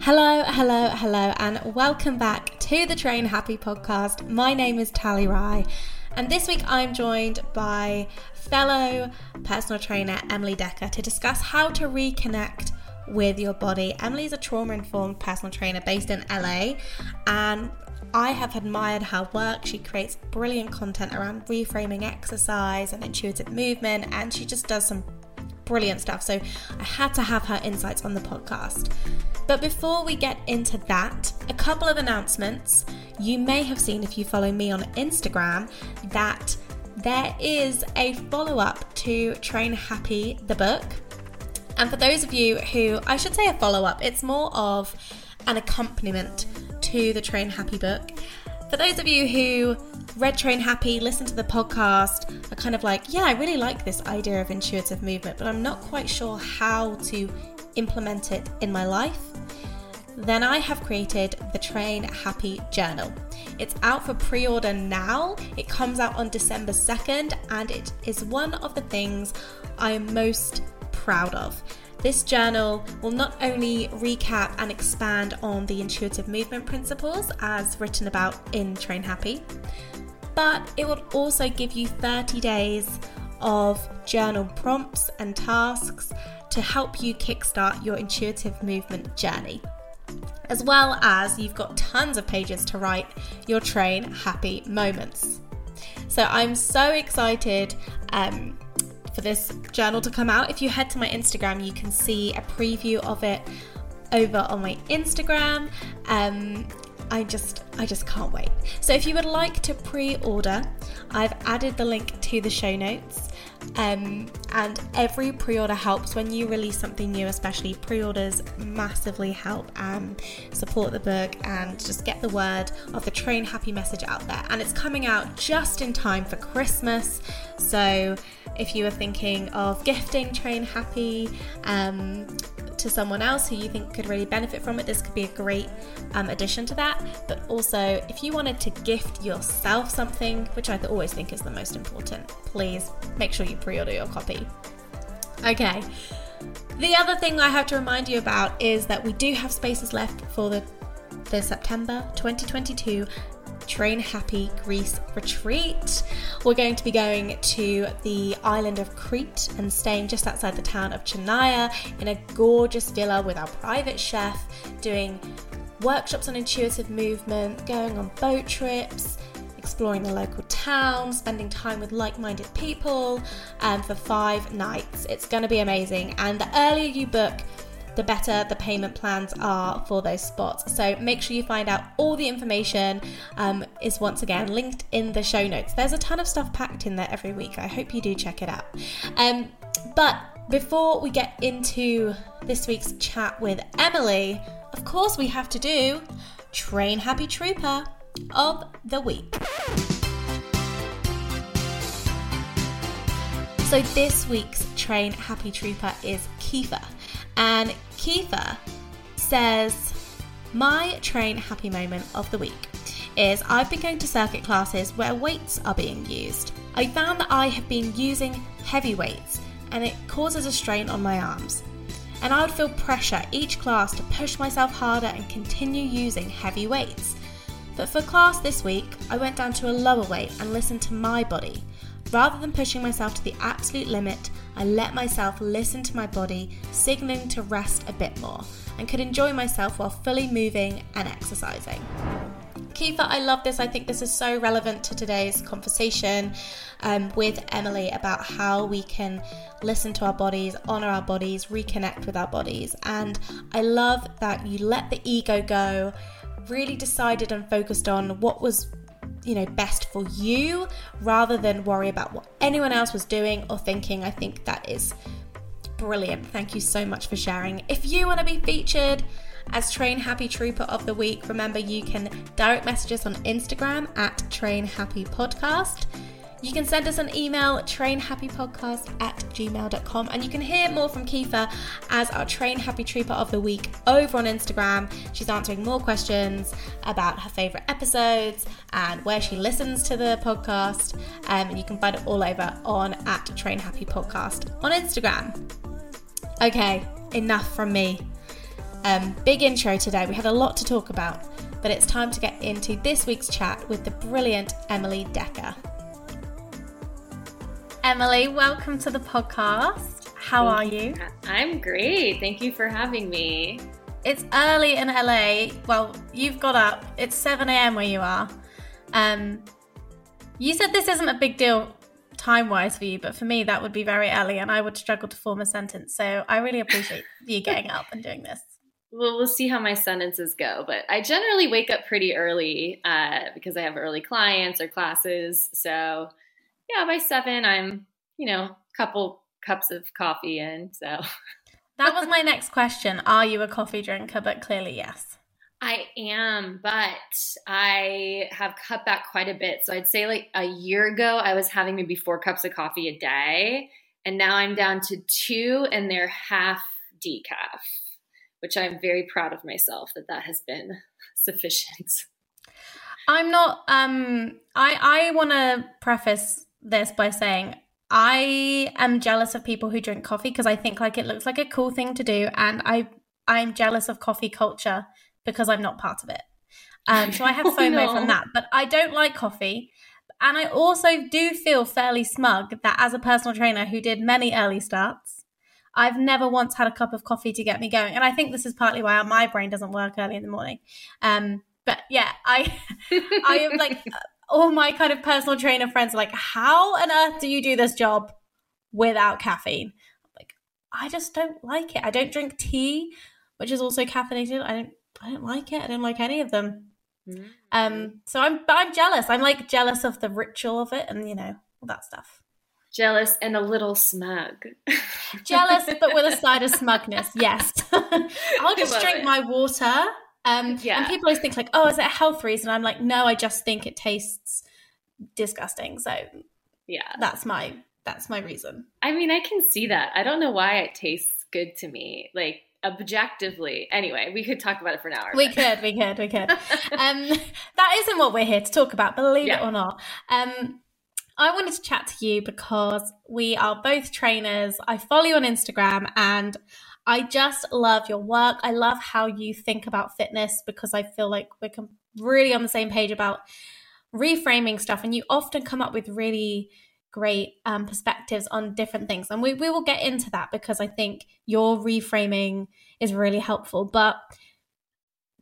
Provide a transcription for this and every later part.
Hello, hello, hello, and welcome back to the Train Happy podcast. My name is Tally Rye, and this week I'm joined by fellow personal trainer Emily Decker to discuss how to reconnect with your body. Emily is a trauma informed personal trainer based in LA, and I have admired her work. She creates brilliant content around reframing exercise and intuitive movement, and she just does some brilliant stuff. So I had to have her insights on the podcast. But before we get into that, a couple of announcements. You may have seen if you follow me on Instagram that there is a follow up to Train Happy, the book. And for those of you who, I should say a follow up, it's more of an accompaniment to the Train Happy book. For those of you who read Train Happy, listen to the podcast, are kind of like, yeah, I really like this idea of intuitive movement, but I'm not quite sure how to implement it in my life, then I have created the Train Happy Journal. It's out for pre order now. It comes out on December 2nd, and it is one of the things I am most proud of. This journal will not only recap and expand on the intuitive movement principles as written about in Train Happy, but it will also give you 30 days of journal prompts and tasks to help you kickstart your intuitive movement journey. As well as you've got tons of pages to write your train happy moments. So I'm so excited um, for this journal to come out. If you head to my Instagram, you can see a preview of it over on my Instagram. Um, I just I just can't wait. So if you would like to pre-order, I've added the link to the show notes. Um, and every pre-order helps when you release something new, especially pre-orders massively help and support the book and just get the word of the train happy message out there. And it's coming out just in time for Christmas. So if you are thinking of gifting train happy, um, to someone else who you think could really benefit from it, this could be a great um, addition to that. But also, if you wanted to gift yourself something, which I always think is the most important, please make sure you pre order your copy. Okay. The other thing I have to remind you about is that we do have spaces left for the, the September 2022 Train Happy Greece retreat. We're going to be going to the island of Crete and staying just outside the town of Chania in a gorgeous villa with our private chef, doing workshops on intuitive movement, going on boat trips, exploring the local town, spending time with like minded people um, for five nights. It's going to be amazing. And the earlier you book, the better the payment plans are for those spots. So make sure you find out all the information um, is once again linked in the show notes. There's a ton of stuff packed in there every week. I hope you do check it out. Um, but before we get into this week's chat with Emily, of course we have to do Train Happy Trooper of the Week. So this week's Train Happy Trooper is Kiefer. And Kiefer says, My train happy moment of the week is I've been going to circuit classes where weights are being used. I found that I have been using heavy weights and it causes a strain on my arms. And I would feel pressure each class to push myself harder and continue using heavy weights. But for class this week, I went down to a lower weight and listened to my body. Rather than pushing myself to the absolute limit, I let myself listen to my body, signaling to rest a bit more, and could enjoy myself while fully moving and exercising. Kiefer, I love this. I think this is so relevant to today's conversation um, with Emily about how we can listen to our bodies, honor our bodies, reconnect with our bodies. And I love that you let the ego go, really decided and focused on what was you know best for you rather than worry about what anyone else was doing or thinking i think that is brilliant. Thank you so much for sharing. If you want to be featured as Train Happy Trooper of the Week, remember you can direct message us on Instagram at Train Happy Podcast. You can send us an email, trainhappypodcast at gmail.com, and you can hear more from Kiefer as our Train Happy Trooper of the Week over on Instagram. She's answering more questions about her favourite episodes and where she listens to the podcast. Um, and you can find it all over on at Train Happy Podcast on Instagram. Okay, enough from me. Um, big intro today. We had a lot to talk about, but it's time to get into this week's chat with the brilliant Emily Decker. Emily, welcome to the podcast. How are you? I'm great. Thank you for having me. It's early in LA. Well, you've got up. It's 7 a.m. where you are. Um, you said this isn't a big deal time wise for you, but for me, that would be very early and I would struggle to form a sentence. So I really appreciate you getting up and doing this. Well, we'll see how my sentences go, but I generally wake up pretty early uh, because I have early clients or classes. So yeah, by seven, I'm, you know, a couple cups of coffee in. So that was my next question. Are you a coffee drinker? But clearly, yes. I am, but I have cut back quite a bit. So I'd say like a year ago, I was having maybe four cups of coffee a day. And now I'm down to two, and they're half decaf, which I'm very proud of myself that that has been sufficient. I'm not. Um, I I want to preface this by saying I am jealous of people who drink coffee because I think like it looks like a cool thing to do, and I I'm jealous of coffee culture because I'm not part of it. Um, so I have FOMO oh, no. from that, but I don't like coffee. And I also do feel fairly smug that as a personal trainer who did many early starts, I've never once had a cup of coffee to get me going. And I think this is partly why my brain doesn't work early in the morning. Um, but yeah, I I am like all my kind of personal trainer friends are like, how on earth do you do this job without caffeine? I'm like, I just don't like it. I don't drink tea, which is also caffeinated. I don't I don't like it. I don't like any of them. Mm-hmm. Um, so I'm I'm jealous. I'm like jealous of the ritual of it and you know, all that stuff. Jealous and a little smug. jealous, but with a side of smugness. Yes, I'll just drink it. my water um, yeah. And people always think like, oh, is it a health reason? I'm like, no, I just think it tastes disgusting. So yeah, that's my that's my reason. I mean, I can see that. I don't know why it tastes good to me. Like objectively. Anyway, we could talk about it for an hour. We could, we could, we could. um, that isn't what we're here to talk about, believe yeah. it or not. Um, I wanted to chat to you because we are both trainers. I follow you on Instagram and I just love your work. I love how you think about fitness because I feel like we're really on the same page about reframing stuff. And you often come up with really great um, perspectives on different things. And we, we will get into that because I think your reframing is really helpful. But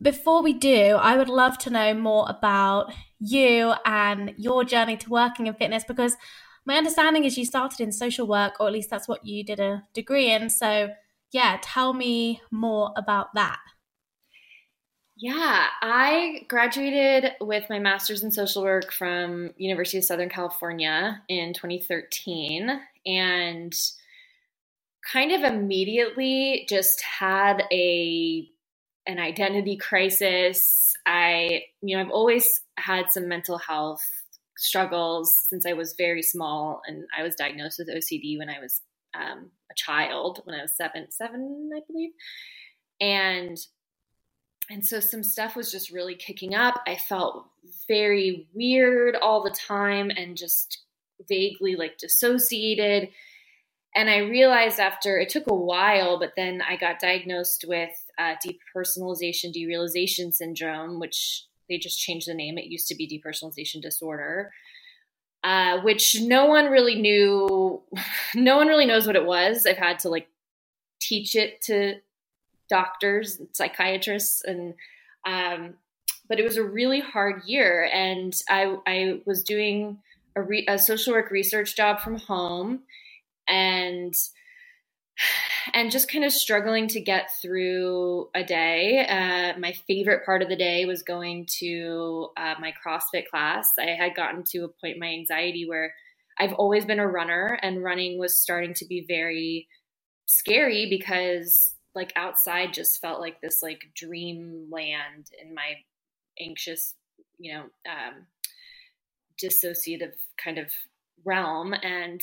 before we do, I would love to know more about you and your journey to working in fitness because my understanding is you started in social work, or at least that's what you did a degree in. So yeah, tell me more about that. Yeah, I graduated with my master's in social work from University of Southern California in 2013 and kind of immediately just had a an identity crisis. I, you know, I've always had some mental health struggles since I was very small and I was diagnosed with OCD when I was um, a child when I was seven, seven, I believe, and and so some stuff was just really kicking up. I felt very weird all the time and just vaguely like dissociated. And I realized after it took a while, but then I got diagnosed with uh, depersonalization derealization syndrome, which they just changed the name. It used to be depersonalization disorder. Uh, which no one really knew. No one really knows what it was. I've had to like teach it to doctors, and psychiatrists, and um, but it was a really hard year. And I I was doing a, re- a social work research job from home, and and just kind of struggling to get through a day. Uh, my favorite part of the day was going to uh, my CrossFit class. I had gotten to a point in my anxiety where I've always been a runner, and running was starting to be very scary because like outside just felt like this like dreamland in my anxious, you know, um, dissociative kind of realm. And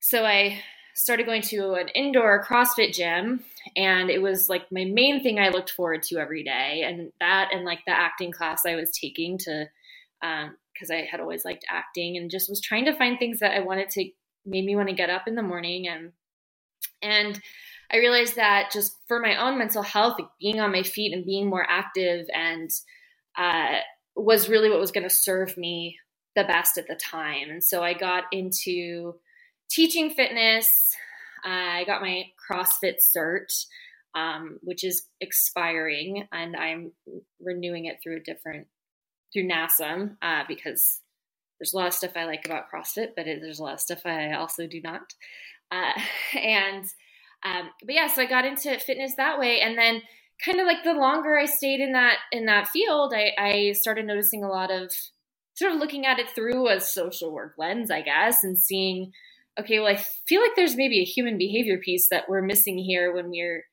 so I started going to an indoor CrossFit gym, and it was like my main thing I looked forward to every day. And that, and like the acting class I was taking to, because um, I had always liked acting and just was trying to find things that I wanted to made me want to get up in the morning and and I realized that just for my own mental health, like being on my feet and being more active and uh, was really what was going to serve me the best at the time. And so I got into teaching fitness. I got my CrossFit cert, um, which is expiring, and I'm renewing it through a different through NASM uh, because there's a lot of stuff I like about CrossFit, but it, there's a lot of stuff I also do not. Uh, and um, but yeah, so I got into fitness that way, and then kind of like the longer I stayed in that in that field, I, I started noticing a lot of sort of looking at it through a social work lens, I guess, and seeing, okay, well, I feel like there's maybe a human behavior piece that we're missing here when we're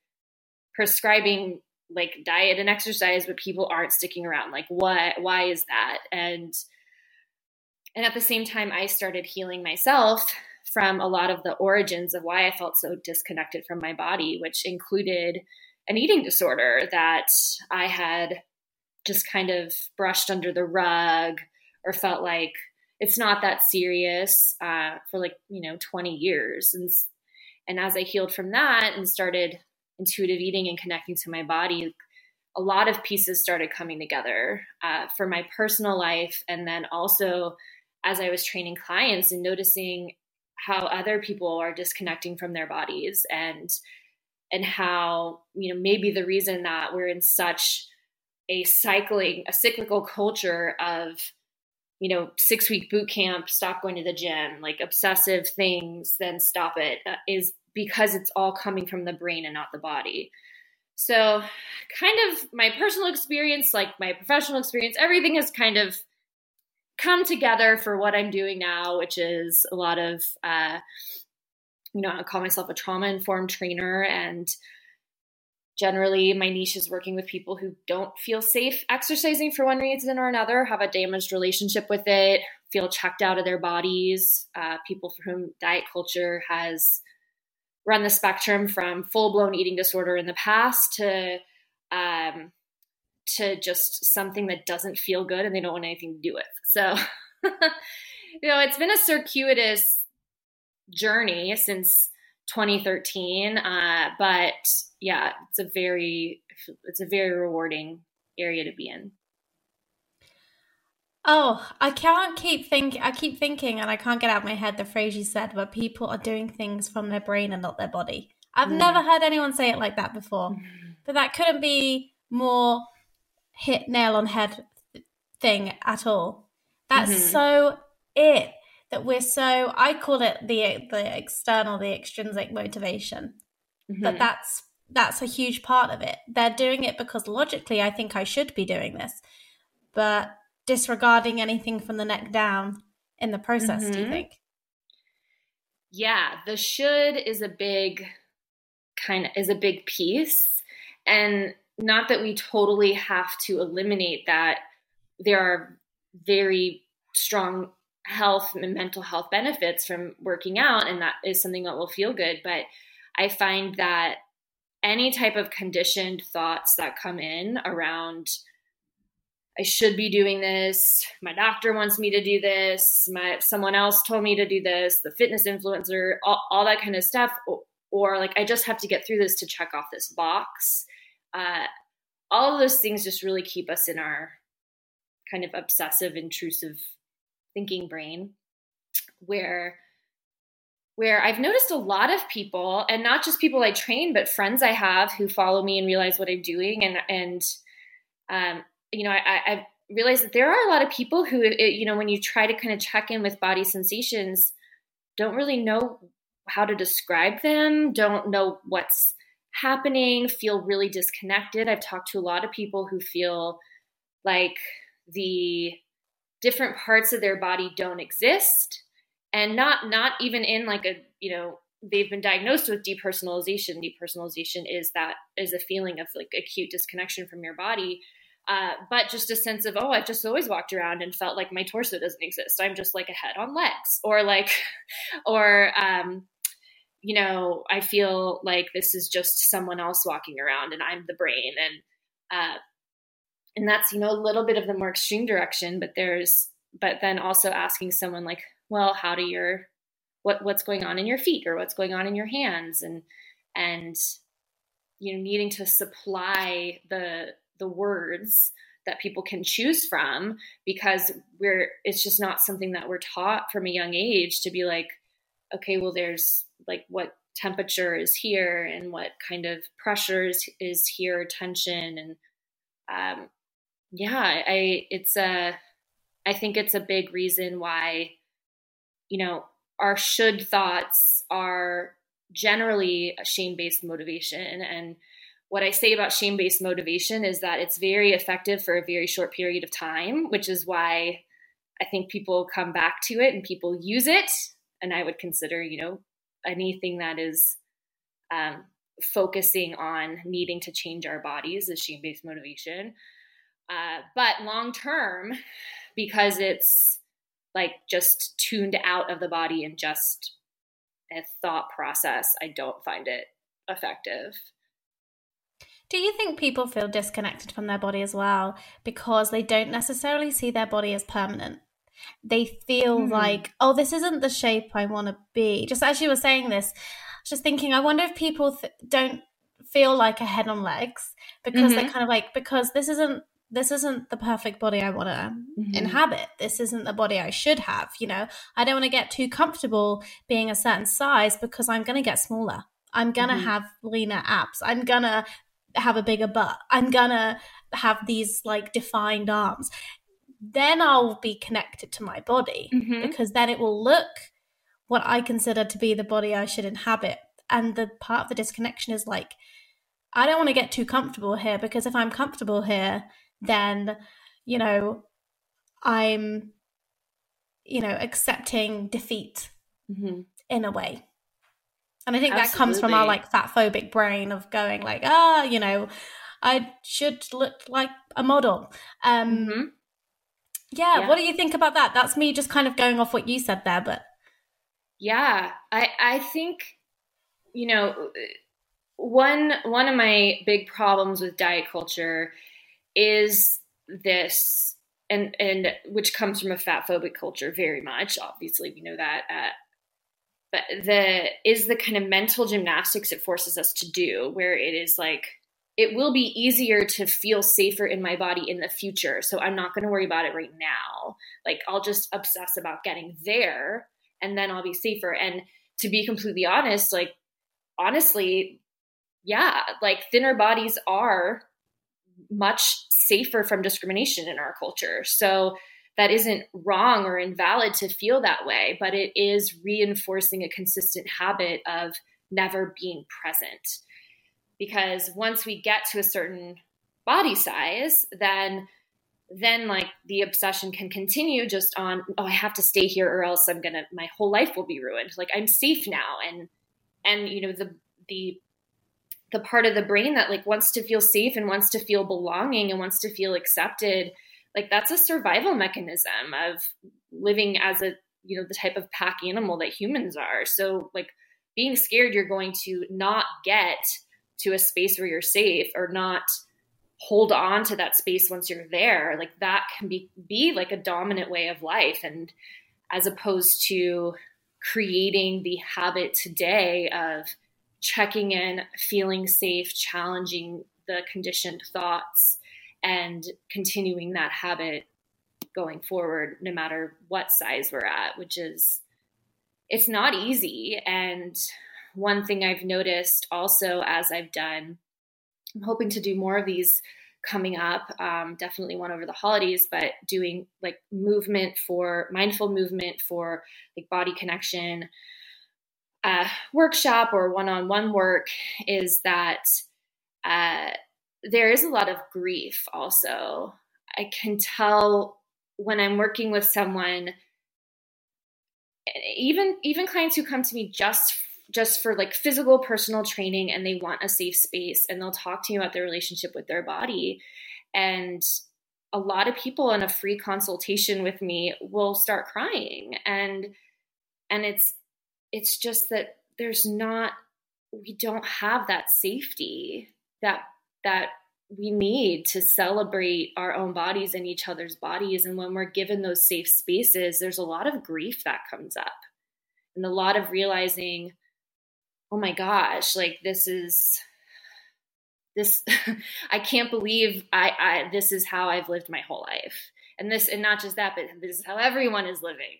prescribing like diet and exercise, but people aren't sticking around. Like, what? Why is that? And and at the same time, I started healing myself from a lot of the origins of why I felt so disconnected from my body, which included an eating disorder that I had just kind of brushed under the rug or felt like it's not that serious uh, for like you know 20 years. And and as i healed from that and started intuitive eating and connecting to my body a lot of pieces started coming together uh, for my personal life. And then also as i was training clients and noticing how other people are disconnecting from their bodies and and how you know maybe the reason that we're in such a cycling a cyclical culture of you know six week boot camp stop going to the gym like obsessive things then stop it uh, because it's all coming from the brain and not the body so kind of my personal experience like my professional experience everything has kind of come together for what I'm doing now, which is a lot of, uh, you know, I call myself a trauma informed trainer. And generally, my niche is working with people who don't feel safe exercising for one reason or another, have a damaged relationship with it, feel checked out of their bodies, uh, people for whom diet culture has run the spectrum from full blown eating disorder in the past to, um, to just something that doesn't feel good and they don't want anything to do with. So, you know, it's been a circuitous journey since 2013, uh, but yeah, it's a very it's a very rewarding area to be in. Oh, I can't keep thinking. I keep thinking, and I can't get out of my head the phrase you said, where people are doing things from their brain and not their body. I've mm. never heard anyone say it like that before, mm. but that couldn't be more hit nail on head thing at all. That's mm-hmm. so it that we're so I call it the the external, the extrinsic motivation. Mm-hmm. But that's that's a huge part of it. They're doing it because logically I think I should be doing this. But disregarding anything from the neck down in the process, mm-hmm. do you mm-hmm. think? Yeah, the should is a big kind of is a big piece. And not that we totally have to eliminate that there are very strong health and mental health benefits from working out and that is something that will feel good. But i find that any type of conditioned thoughts that come in around i should be doing this. My doctor wants me to do this. My someone else told me to do this. The fitness influencer all, all that kind of stuff. Or, or like i just have to get through this to check off this box. Uh, all of those things just really keep us in our kind of obsessive, intrusive thinking brain, where where I've noticed a lot of people, and not just people I train, but friends I have who follow me and realize what I'm doing, and and um, you know, I, I've realized that there are a lot of people who, you know, when you try to kind of check in with body sensations, don't really know how to describe them, don't know what's happening, feel really disconnected. I've talked to a lot of people who feel like the different parts of their body don't exist and not not even in like a you know they've been diagnosed with depersonalization. Depersonalization is that is a feeling of like acute disconnection from your body. Uh, but just a sense of oh i've just always walked around and felt like my torso doesn't exist i'm just like a head on legs or like or um, you know i feel like this is just someone else walking around and i'm the brain and uh, and that's you know a little bit of the more extreme direction but there's but then also asking someone like well how do your what what's going on in your feet or what's going on in your hands? And and you know needing to supply the the words that people can choose from because we're it's just not something that we're taught from a young age to be like okay well there's like what temperature is here and what kind of pressures is here tension. And um yeah i it's a i think it's a big reason why you know our should thoughts are generally a shame based motivation and what I say about shame based motivation is that it's very effective for a very short period of time, which is why I think people come back to it and people use it. And I would consider, you know, anything that is um, focusing on needing to change our bodies is shame based motivation. Uh, but long term, because it's like just tuned out of the body and just a thought process, I don't find it effective. Do you think people feel disconnected from their body as well because they don't necessarily see their body as permanent? They feel mm. like, oh, this isn't the shape I want to be. Just as you were saying this, I was just thinking, I wonder if people th- don't feel like a head on legs because mm-hmm. they're kind of like, because this isn't this isn't the perfect body I want to mm-hmm. inhabit. This isn't the body I should have. You know, I don't want to get too comfortable being a certain size because I'm going to get smaller. I'm going to mm-hmm. have leaner abs. I'm going to have a bigger butt. I'm gonna have these like defined arms. Then I'll be connected to my body mm-hmm. because then it will look what I consider to be the body I should inhabit. And the part of the disconnection is like, I don't want to get too comfortable here because if I'm comfortable here, then, you know, I'm, you know, accepting defeat mm-hmm. in a way. And I think Absolutely. that comes from our like fat phobic brain of going like, ah, you know, I should look like a model. Um, mm-hmm. yeah, yeah, what do you think about that? That's me just kind of going off what you said there, but yeah, I I think you know one one of my big problems with diet culture is this and and which comes from a fat phobic culture very much obviously we know that uh, but the is the kind of mental gymnastics it forces us to do where it is like it will be easier to feel safer in my body in the future so i'm not going to worry about it right now. Like i'll just obsess about getting there and then i'll be safer. And to be completely honest like honestly yeah like thinner bodies are much safer from discrimination in our culture so that isn't wrong or invalid to feel that way, but it is reinforcing a consistent habit of never being present. Because once we get to a certain body size, then then like the obsession can continue just on oh i have to stay here or else i'm gonna my whole life will be ruined like i'm safe now and and you know the the the part of the brain that like wants to feel safe and wants to feel belonging and wants to feel accepted like that's a survival mechanism of living as a you know the type of pack animal that humans are. So like being scared you're going to not get to a space where you're safe or not hold on to that space once you're there. Like that can be be like a dominant way of life. And as opposed to creating the habit today of checking in feeling safe challenging the conditioned thoughts and continuing that habit going forward no matter what size we're at which is it's not easy. And one thing i've noticed also as i've done i'm hoping to do more of these coming up um, definitely one over the holidays but doing like movement for mindful movement for like body connection uh, workshop or one-on-one work is that uh, there is a lot of grief also. I can tell when I'm working with someone even even clients who come to me just just for like physical personal training and they want a safe space and they'll talk to you about their relationship with their body and a lot of people in a free consultation with me will start crying and and it's it's just that there's not we don't have that safety that that we need to celebrate our own bodies and each other's bodies. And when we're given those safe spaces there's a lot of grief that comes up and a lot of realizing oh my gosh like this is this i can't believe I, I this is how i've lived my whole life. And this and not just that but this is how everyone is living.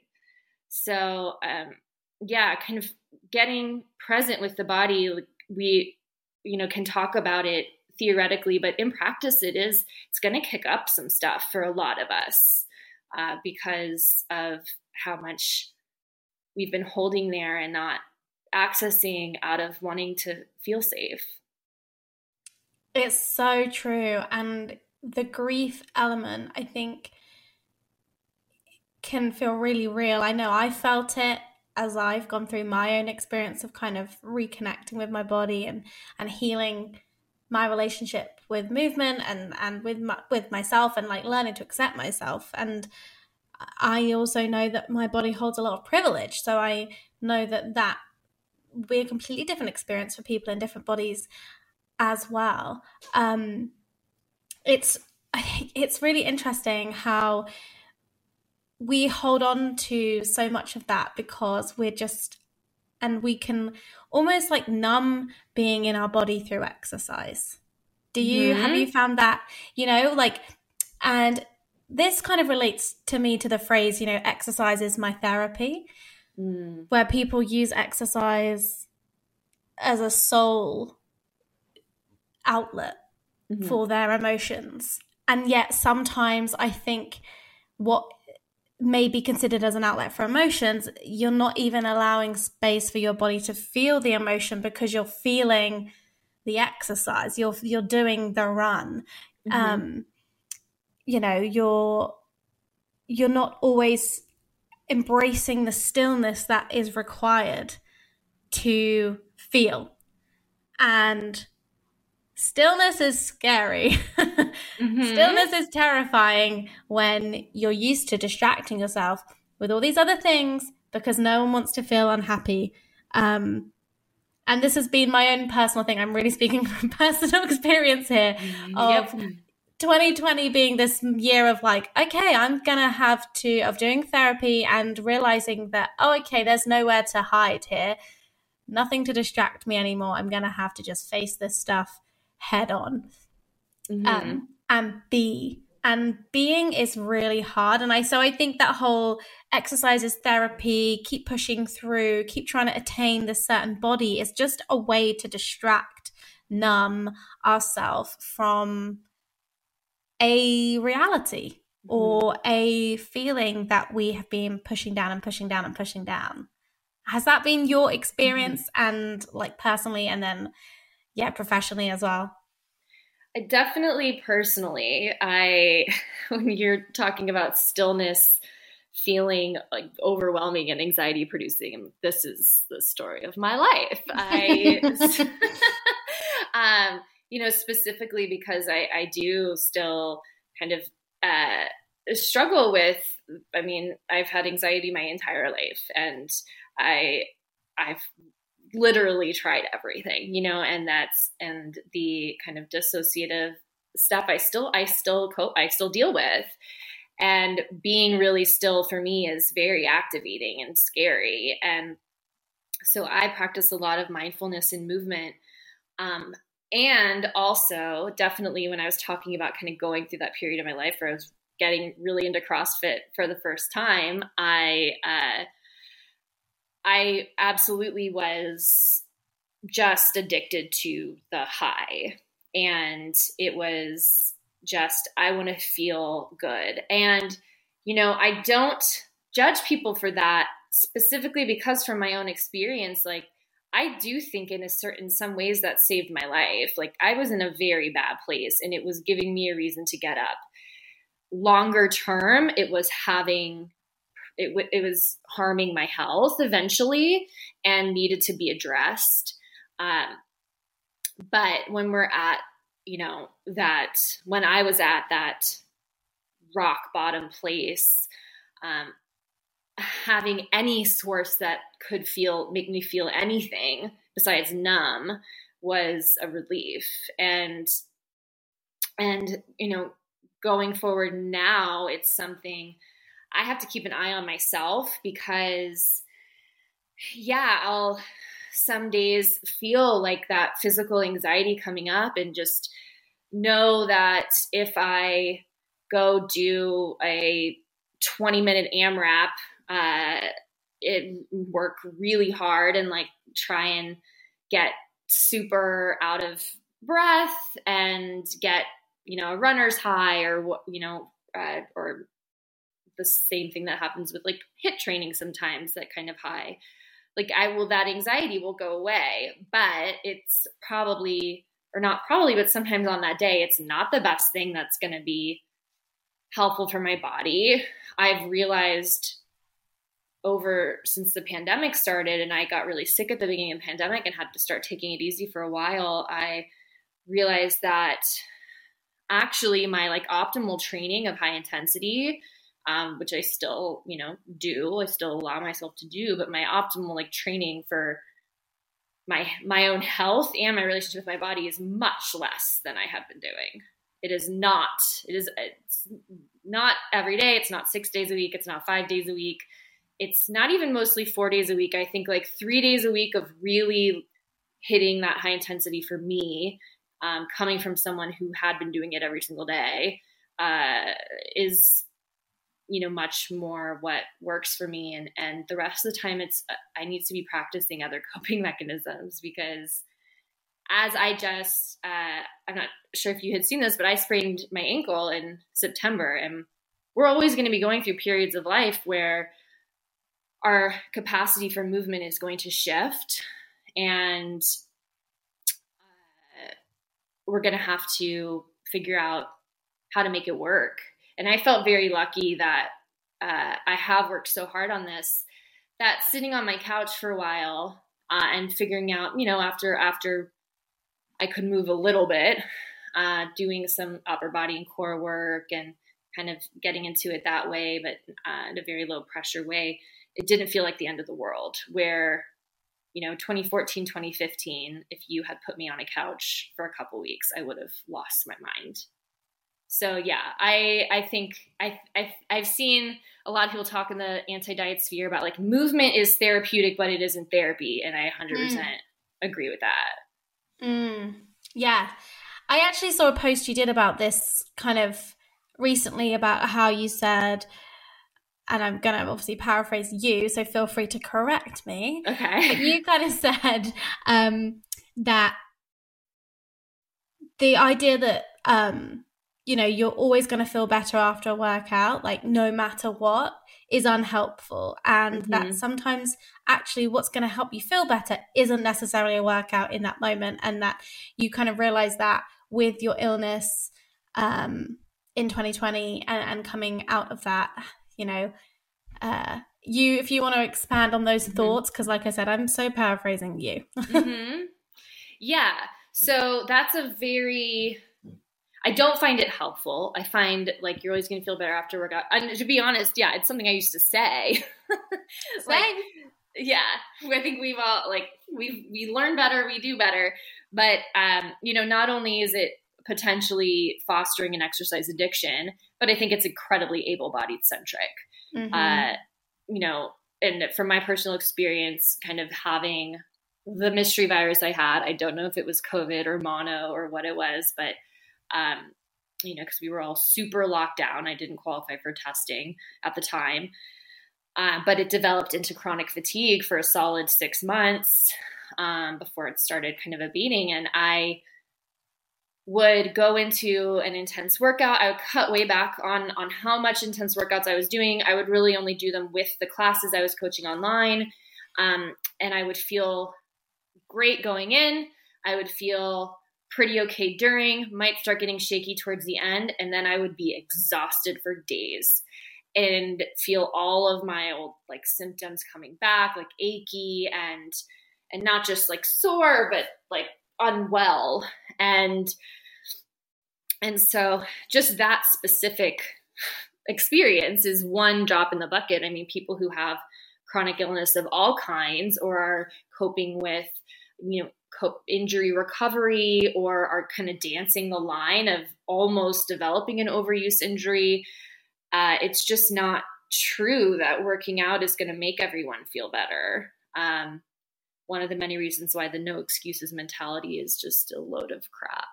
So um yeah kind of getting present with the body we you know can talk about it theoretically but in practice it is it's going to kick up some stuff for a lot of us uh, because of how much we've been holding there and not accessing out of wanting to feel safe. It's so true and the grief element i think can feel really real. I know i felt it as I've gone through my own experience of kind of reconnecting with my body and and healing my relationship with movement and and with my, with myself and like learning to accept myself. And I also know that my body holds a lot of privilege. So I know that that we're a completely different experience for people in different bodies as well. Um it's it's really interesting how we hold on to so much of that because we're just and we can almost like numb being in our body through exercise do you mm-hmm. have you found that you know like and this kind of relates to me to the phrase you know exercise is my therapy mm. where people use exercise as a sole outlet mm-hmm. for their emotions and yet sometimes i think what may be considered as an outlet for emotions, you're not even allowing space for your body to feel the emotion because you're feeling the exercise. You're you're doing the run. Mm-hmm. Um, you know, you're you're not always embracing the stillness that is required to feel. And stillness is scary. mm-hmm. Stillness is terrifying when you're used to distracting yourself with all these other things because no one wants to feel unhappy. Um, and this has been my own personal thing. I'm really speaking from personal experience here of yep. 2020 being this year of like, okay, I'm gonna have to of doing therapy and realizing that, oh, okay, there's nowhere to hide here, nothing to distract me anymore. I'm gonna have to just face this stuff head on mm-hmm. um, and be and being is really hard and i so i think that whole exercises therapy keep pushing through keep trying to attain this certain body is just a way to distract numb ourselves from a reality mm-hmm. or a feeling that we have been pushing down and pushing down and pushing down has that been your experience mm-hmm. and like personally and then yeah, professionally as well? I definitely personally, I when you're talking about stillness feeling like overwhelming and anxiety producing, this is the story of my life. I um, you know, specifically because I, I do still kind of uh, struggle with I mean, I've had anxiety my entire life and I I've literally tried everything, you know, and that's and the kind of dissociative stuff I still I still cope I still deal with. And being really still for me is very activating and scary. And so I practice a lot of mindfulness and movement. Um, and also, definitely, when I was talking about kind of going through that period of my life where I was getting really into CrossFit for the first time, I uh, I absolutely was just addicted to the high. And it was just, I want to feel good. And, you know, I don't judge people for that specifically because from my own experience, like, I do think in a certain some ways that saved my life. Like I was in a very bad place and it was giving me a reason to get up. Longer term, it was having it, w- it was harming my health eventually and needed to be addressed. Um, but when we're at, you know, that when I was at that rock bottom place, um, having any source that could feel make me feel anything besides numb was a relief and and you know going forward now it's something i have to keep an eye on myself because yeah i'll some days feel like that physical anxiety coming up and just know that if i go do a 20 minute amrap uh, it work really hard and like try and get super out of breath and get you know a runner's high or what you know uh, or the same thing that happens with like HIIT training sometimes that kind of high. Like i will that anxiety will go away but it's probably or not probably but sometimes on that day it's not the best thing that's going to be helpful for my body. I've realized over since the pandemic started and I got really sick at the beginning of the pandemic and had to start taking it easy for a while, I realized that actually my like optimal training of high intensity, um, which I still, you know, do, I still allow myself to do, but my optimal like training for my my own health and my relationship with my body is much less than I have been doing. It is not. It is. It's not every day. It's not six days a week. It's not five days a week it's not even mostly four days a week. I think like three days a week of really hitting that high intensity for me, um, coming from someone who had been doing it every single day, uh, is you know much more what works for me. And and the rest of the time it's i need to be practicing other coping mechanisms because as i just uh, i'm not sure if you had seen this but i sprained my ankle in september. And we're always going to be going through periods of life where our capacity for movement is going to shift. And uh, we're going to have to figure out how to make it work. And I felt very lucky that uh, I have worked so hard on this that sitting on my couch for a while uh, and figuring out, you know, after after I could move a little bit, uh, doing some upper body and core work and kind of getting into it that way, but uh, in a very low pressure way, it didn't feel like the end of the world where you know 2014 2015 if you had put me on a couch for a couple weeks i would have lost my mind so yeah i i think I, I i've seen a lot of people talk in the anti-diet sphere about like movement is therapeutic but it isn't therapy and i 100% mm. agree with that mm. yeah i actually saw a post you did about this kind of recently about how you said and I'm going to obviously paraphrase you, so feel free to correct me. Okay. But you kind of said um, that the idea that, um, you know, you're always going to feel better after a workout, like no matter what, is unhelpful. And mm-hmm. that sometimes actually what's going to help you feel better isn't necessarily a workout in that moment. And that you kind of realize that with your illness um, in 2020 and, and coming out of that you know, uh, you if you want to expand on those mm-hmm. thoughts, because like I said, I'm so paraphrasing you. mm-hmm. Yeah. So that's a very I don't find it helpful. I find like you're always going to feel better after workout. And to be honest, yeah, it's something I used to say. like, yeah, I think we've all like we we learn better, we do better. But um, you know, not only is it potentially fostering an exercise addiction, but I think it's incredibly able bodied centric. Mm-hmm. Uh, you know, and from my personal experience, kind of having the mystery virus I had, I don't know if it was COVID or mono or what it was, but, um, you know, because we were all super locked down. I didn't qualify for testing at the time. Uh, but it developed into chronic fatigue for a solid six months um, before it started kind of abating. And I, would go into an intense workout. I would cut way back on on how much intense workouts I was doing. I would really only do them with the classes I was coaching online, um, and I would feel great going in. I would feel pretty okay during. Might start getting shaky towards the end, and then I would be exhausted for days. and feel all of my old like symptoms coming back, like achy and and not just like sore, but like unwell. And and so just that specific experience is one drop in the bucket. I mean, people who have chronic illness of all kinds or are coping with, you know, injury recovery or are kind of dancing the line of almost developing an overuse injury. Uh, it's just not true that working out is going to make everyone feel better. Um, one of the many reasons why the no excuses mentality is just a load of crap.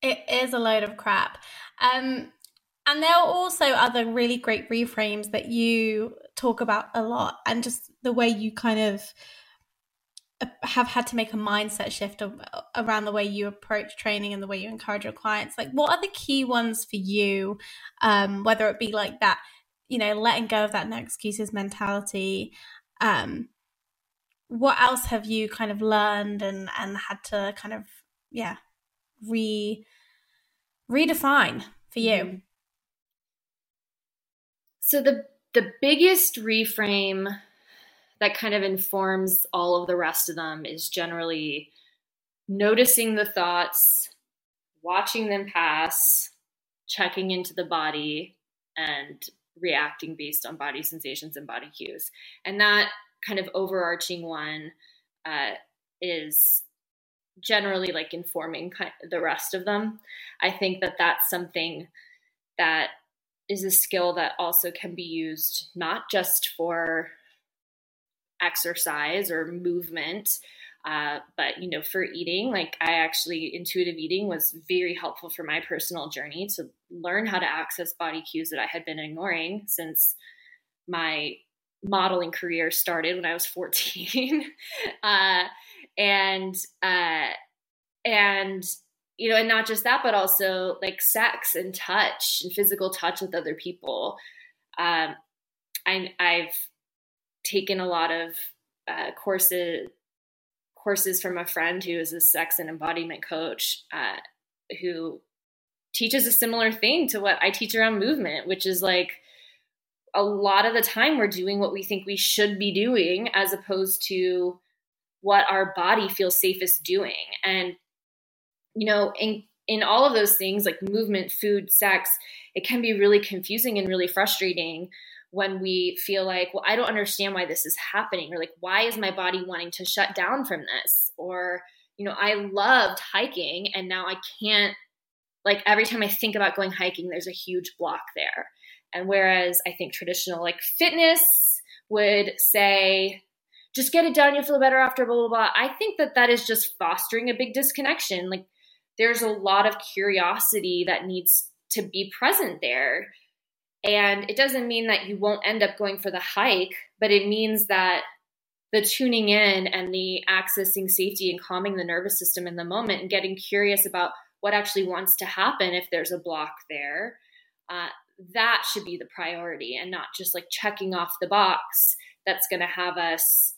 It is a load of crap. Um, and there are also other really great reframes that you talk about a lot, and just the way you kind of have had to make a mindset shift around the way you approach training and the way you encourage your clients. Like, what are the key ones for you? Um, whether it be like that, you know, letting go of that no excuses mentality. Um, what else have you kind of learned and and had to kind of yeah re redefine for you? Mm-hmm. So the the biggest reframe that kind of informs all of the rest of them is generally noticing the thoughts, watching them pass, checking into the body, and reacting based on body sensations and body cues. And that kind of overarching one uh, is generally like informing the rest of them. I think that that's something that is a skill that also can be used not just for exercise or movement uh, but you know for eating like i actually intuitive eating was very helpful for my personal journey to learn how to access body cues that i had been ignoring since my modeling career started when i was 14 uh, and uh, and you know, and not just that, but also like sex and touch and physical touch with other people. Um, I, I've taken a lot of uh, courses courses from a friend who is a sex and embodiment coach uh, who teaches a similar thing to what I teach around movement, which is like a lot of the time we're doing what we think we should be doing as opposed to what our body feels safest doing. And you know, in in all of those things like movement, food, sex, it can be really confusing and really frustrating when we feel like, well, I don't understand why this is happening, or like, why is my body wanting to shut down from this? Or, you know, I loved hiking and now I can't, like, every time I think about going hiking, there's a huge block there. And whereas I think traditional, like, fitness would say, just get it done, you'll feel better after, blah, blah, blah. I think that that is just fostering a big disconnection. Like, there's a lot of curiosity that needs to be present there. And it doesn't mean that you won't end up going for the hike, but it means that the tuning in and the accessing safety and calming the nervous system in the moment and getting curious about what actually wants to happen if there's a block there, uh, that should be the priority and not just like checking off the box that's going to have us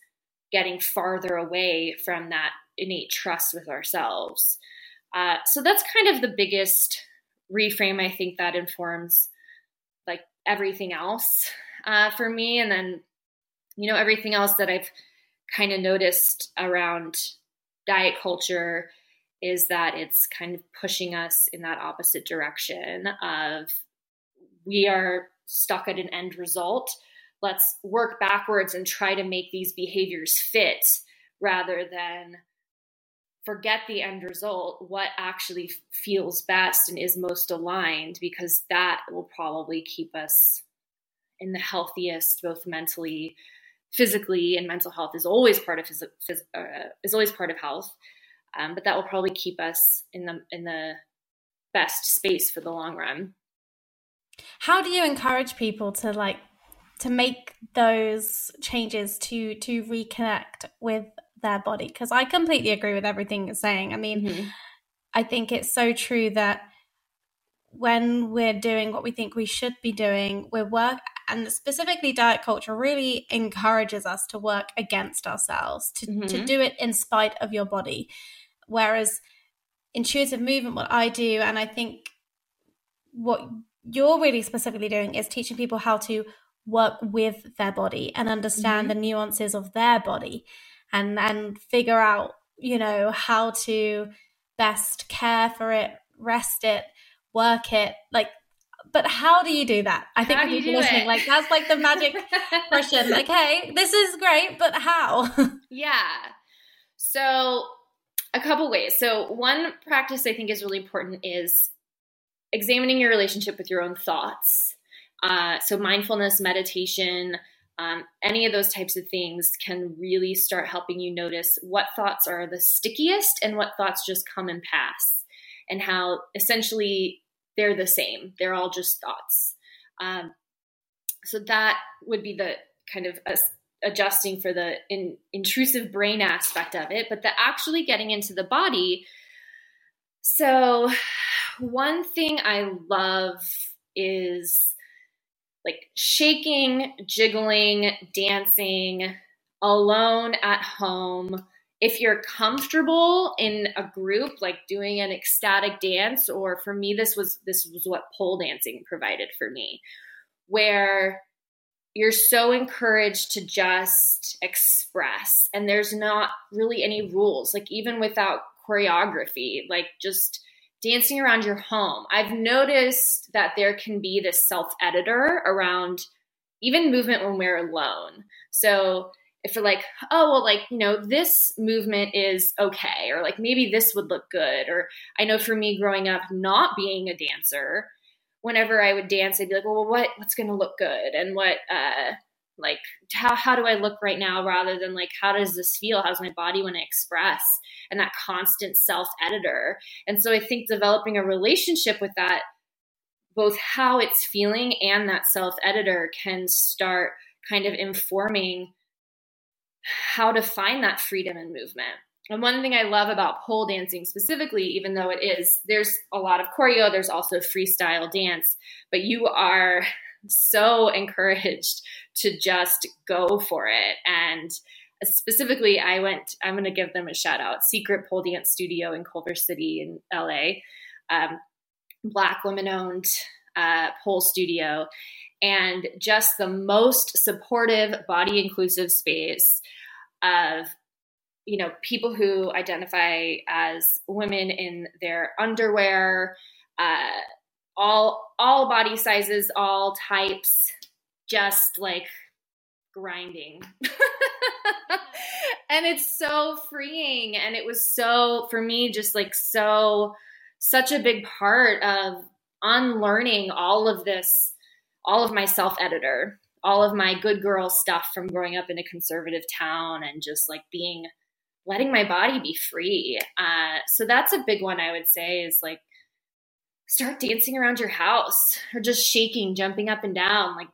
getting farther away from that innate trust with ourselves. Uh, so that's kind of the biggest reframe I think that informs everything else uh, for me. And then, you know, everything else that I've kind of noticed around diet culture is that it's kind of pushing us in that opposite direction of we are stuck at an end result. Let's work backwards and try to make these behaviors fit rather than forget the end result, what actually feels best and is most aligned, because that will probably keep us in the healthiest, both mentally, physically, and mental health is always part of phys- phys- uh, is always part of health. Um, but that will probably keep us in the in the best space for the long run. How do you encourage people to like to make those changes to to reconnect with their body because I completely agree with everything you're saying. I mean, mm-hmm. I think it's so true that when we're doing what we think we should be doing, we're work and specifically diet culture really encourages us to work against ourselves, to, mm-hmm. to do it in spite of your body. Whereas intuitive movement, what I do, and I think what you're really specifically doing is teaching people how to work with their body and understand mm-hmm. the nuances of their body and and figure out you know how to best care for it rest it work it like but how do you do that? I think people listening, it? like that's like the magic question. Like, hey, this is great, but how? yeah. So a couple ways. So one practice I think is really important is examining your relationship with your own thoughts. Uh, so mindfulness, meditation, um, any of those types of things can really start helping you notice what thoughts are the stickiest and what thoughts just come and pass, and how essentially they're the same. They're all just thoughts. Um, so that would be the kind of a, adjusting for the in, intrusive brain aspect of it, but the actually getting into the body. So, one thing I love is like shaking, jiggling, dancing alone at home. If you're comfortable in a group like doing an ecstatic dance or for me this was this was what pole dancing provided for me where you're so encouraged to just express and there's not really any rules. Like even without choreography like just dancing around your home i've noticed that there can be this self editor around even movement when we're alone so if you're like, oh, well, like, you know, this movement is okay, or like maybe this would look good. Or I know for me growing up, not being a dancer, whenever I would dance, I'd be like, well, what, what's going to look good? And what, uh, like, how, how do I look right now rather than like, how does this feel? How's my body want to express? And that constant self editor. And so I think developing a relationship with that, both how it's feeling and that self editor can start kind of informing how to find that freedom and movement. And one thing I love about pole dancing specifically, even though it is, there's a lot of choreo, there's also freestyle dance, but you are so encouraged to just go for it. And specifically, I went, I'm going to give them a shout out. Secret Pole Dance Studio in Culver City in LA, um, Black women owned uh, pole studio, and just the most supportive, body inclusive space of you know people who identify as women in their underwear uh, all all body sizes all types just like grinding and it's so freeing and it was so for me just like so such a big part of unlearning all of this all of my self editor all of my good girl stuff from growing up in a conservative town and just like being letting my body be free. Uh, so that's a big one I would say is like start dancing around your house or just shaking, jumping up and down, like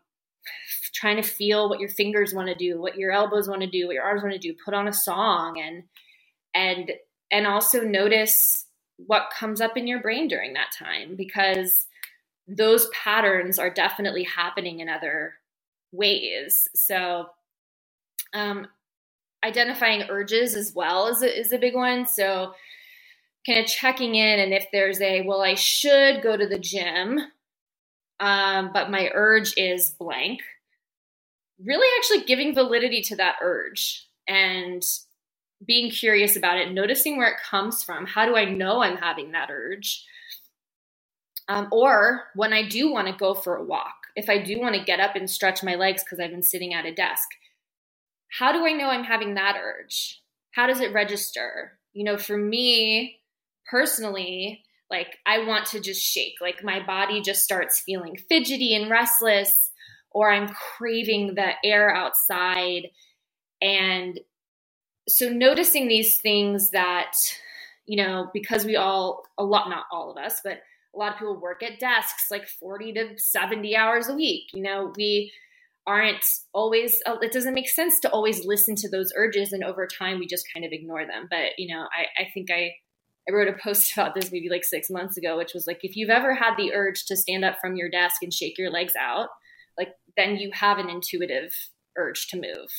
trying to feel what your fingers want to do, what your elbows want to do, what your arms want to do. Put on a song and and and also notice what comes up in your brain during that time because those patterns are definitely happening in other ways. So, um, identifying urges as well is a, is a big one. So, kind of checking in, and if there's a, well, I should go to the gym, um, but my urge is blank, really actually giving validity to that urge and being curious about it, noticing where it comes from. How do I know I'm having that urge? Um, or when I do want to go for a walk, if I do want to get up and stretch my legs because I've been sitting at a desk, how do I know I'm having that urge? How does it register? You know, for me personally, like I want to just shake, like my body just starts feeling fidgety and restless, or I'm craving the air outside. And so noticing these things that, you know, because we all, a lot, not all of us, but a lot of people work at desks like 40 to 70 hours a week. You know, we aren't always, uh, it doesn't make sense to always listen to those urges. And over time, we just kind of ignore them. But, you know, I, I think I, I wrote a post about this maybe like six months ago, which was like, if you've ever had the urge to stand up from your desk and shake your legs out, like, then you have an intuitive urge to move.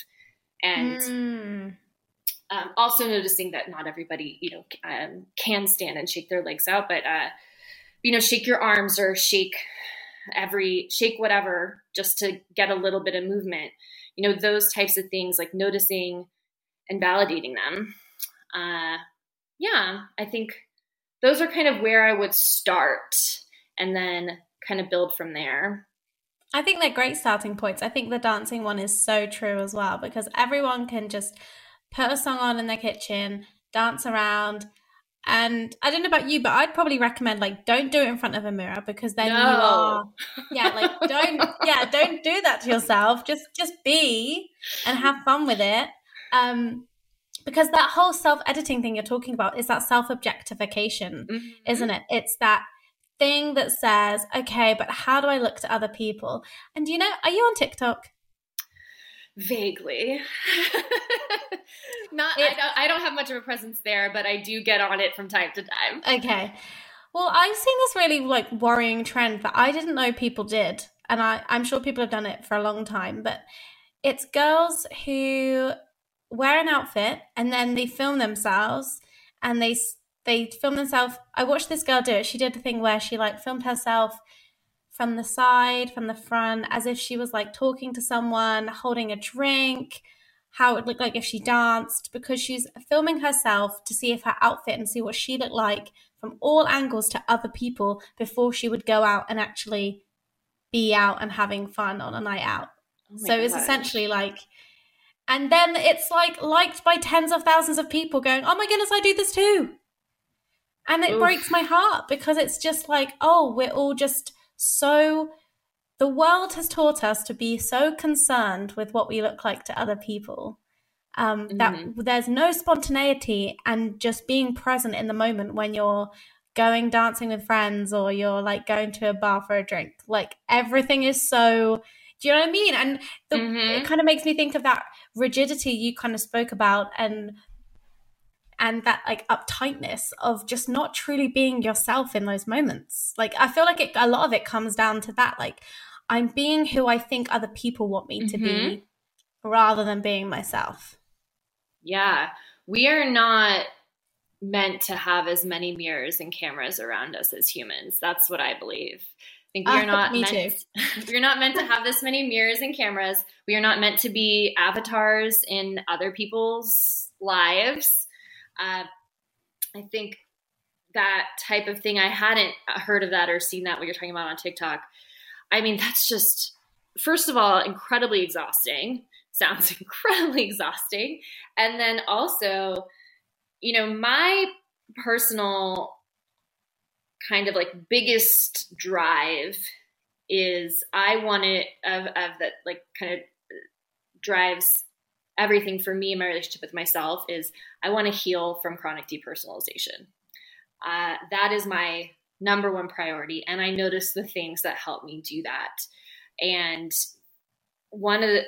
And, mm. Um, also noticing that not everybody, you know, um, can stand and shake their legs out, but uh, you know, shake your arms or shake every shake whatever just to get a little bit of movement you know those types of things like noticing and validating them uh, yeah i think those are kind of where i would start and then kind of build from there I think they're great starting points. I think the dancing one is so true as well because everyone can just put a song on in their kitchen, dance around. And I don't know about you, but I'd probably recommend like don't do it in front of a mirror because then No. you are yeah, like don't yeah, don't do that to yourself. Just just be and have fun with it. Um because that whole self-editing thing you're talking about is that self-objectification, Mhm. isn't it? It's that thing that says, okay, but how do I look to other people? And you know, are you on TikTok? Vaguely. Not I don't, I don't have much of a presence there, but I do get on it from time to time. Okay. Well, I've seen this really like worrying trend that I didn't know people did, and I, I'm sure people have done it for a long time. But it's girls who wear an outfit and then they film themselves, and they they film themselves. I watched this girl do it. She did a thing where she like filmed herself from the side, from the front, as if she was like talking to someone, holding a drink. How it would look like if she danced, because she's filming herself to see if her outfit and see what she looked like from all angles to other people before she would go out and actually be out and having fun on a night out. Oh so it's essentially like, and then it's like liked by tens of thousands of people going, oh my goodness, I do this too. And it Oof. breaks my heart because it's just like, oh, we're all just so. The world has taught us to be so concerned with what we look like to other people um, that Mhm. there's no spontaneity and just being present in the moment when you're going dancing with friends or you're like going to a bar for a drink. Like everything is so. Do you know what I mean? And the, Mhm. it kind of makes me think of that rigidity you kind of spoke about and and that like uptightness of just not truly being yourself in those moments. Like I feel like it, a lot of it comes down to that. Like I'm being who I think other people want me to be, mm-hmm. rather than being myself. Yeah, we are not meant to have as many mirrors and cameras around us as humans. That's what I believe. I think we Ah, are not me meant. we're not meant to have this many mirrors and cameras. We are not meant to be avatars in other people's lives. Uh, I think that type of thing. I hadn't heard of that or seen that what you're talking about on TikTok. I mean, that's just first of all incredibly exhausting. Sounds incredibly exhausting. And then also, you know, my personal kind of like biggest drive is I want it of, of that like kind of drives everything for me in my relationship with myself is I want to heal from chronic depersonalization. Uh, that is my number one priority. And I notice the things that help me do that. And one of the,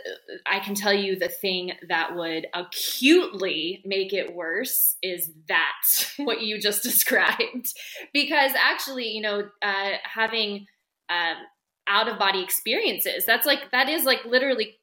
I can tell you the thing that would acutely make it worse is that what you just described. Because actually, you know, uh, having um, out of body experiences, that's like, that is like literally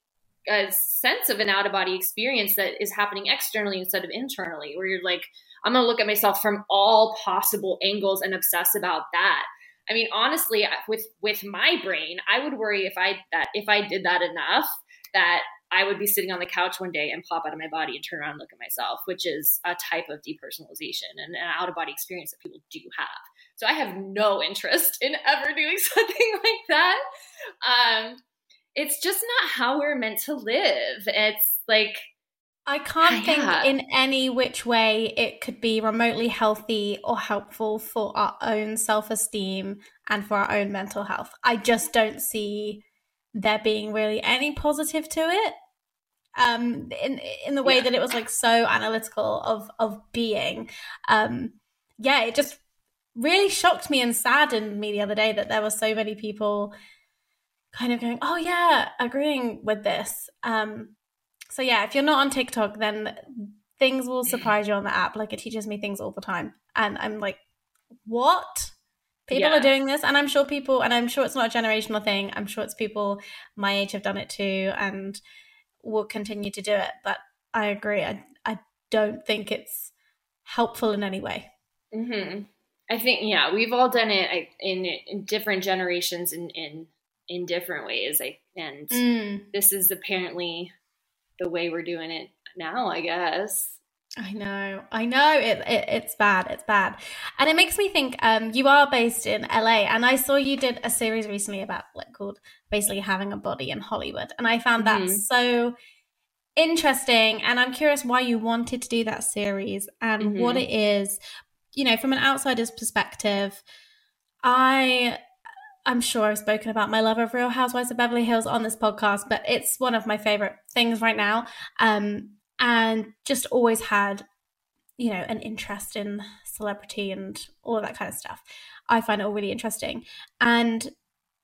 a sense of an out of body experience that is happening externally instead of internally, where you're like, I'm to look at myself from all possible angles and obsess about that. I mean, honestly, with with my brain, I would worry if I that if I did that enough that I would be sitting on the couch one day and pop out of my body and turn around and look at myself, which is a type of depersonalization and an out of body experience that people do have. So I have no interest in ever doing something like that. Um, it's just not how we're meant to live. It's like I can't think Yeah. in any which way it could be remotely healthy or helpful for our own self esteem and for our own mental health. I just don't see there being really any positive to it. Um, in in the way Yeah. that it was like so analytical of of being. Um, yeah, it just really shocked me and saddened me the other day that there were so many people kind of going, "Oh yeah, agreeing with this." Um, so yeah, if you're not on TikTok, then things will surprise you on the app. Like it teaches me things all the time, and I'm like, what? People Yeah. are doing this, and I'm sure people, and I'm sure it's not a generational thing. I'm sure it's people my age have done it too, and will continue to do it. But I agree. I I don't think it's helpful in any way. hmm I think yeah, we've all done it in, in different generations in in in different ways. I and Mm. this is apparently the way we're doing it now. I guess. I know, I know. It, it it's bad. It's bad, and it makes me think. Um, you are based in LA, and I saw you did a series recently about like called basically having a body in Hollywood, and I found that Mhm. so interesting. And I'm curious why you wanted to do that series and what Mhm. it is. You know, from an outsider's perspective, I. I'm sure I've spoken about my love of Real Housewives of Beverly Hills on this podcast, but it's one of my favorite things right now. Um, and just always had you know an interest in celebrity and all of that kind of stuff. I find it all really interesting. And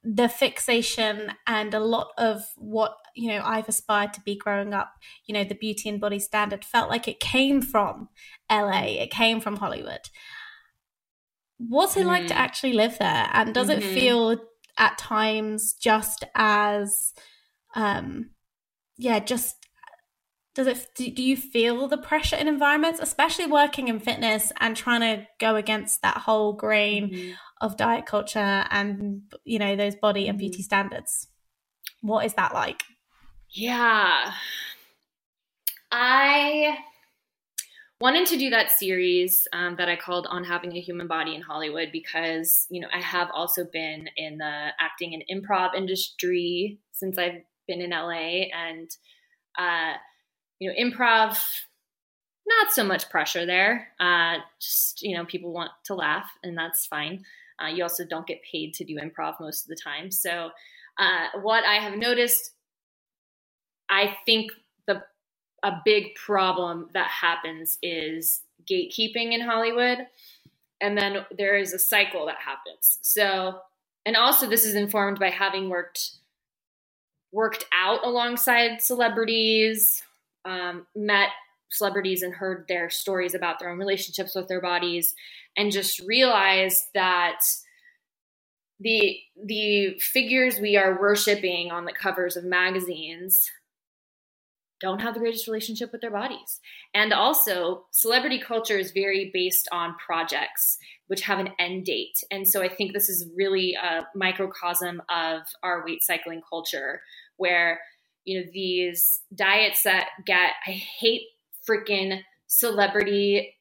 the fixation and a lot of what you know i've aspired to be growing up you know the beauty and body standard felt like it came from la it came from hollywood what's it like to Mm. actually live there and does it Mhm. feel at times just as um yeah just does it do you feel the pressure in environments especially working in fitness and trying to go against that whole grain Mhm. of diet culture and you know those body and beauty standards what is that like Yeah. I wanted to do that series um, that I called On Having a Human Body in Hollywood because, you know, I have also been in the acting and improv industry since I've been in LA. And, uh, you know, improv, not so much pressure there. Uh, just, you know, people want to laugh, and that's fine. Uh, you also don't get paid to do improv most of the time. So, uh, what I have noticed I think the a big problem that happens is gatekeeping in Hollywood, and then there is a cycle that happens. So, and also this is informed by having worked worked out alongside celebrities, um, met celebrities and heard their stories about their own relationships with their bodies, and just realized that the the figures we are worshiping on the covers of magazines don't have the greatest relationship with their bodies. And also, celebrity culture is very based on projects which have an end date. And so I think this is really a microcosm of our weight cycling culture where, you know, these diets that get, I hate freaking celebrity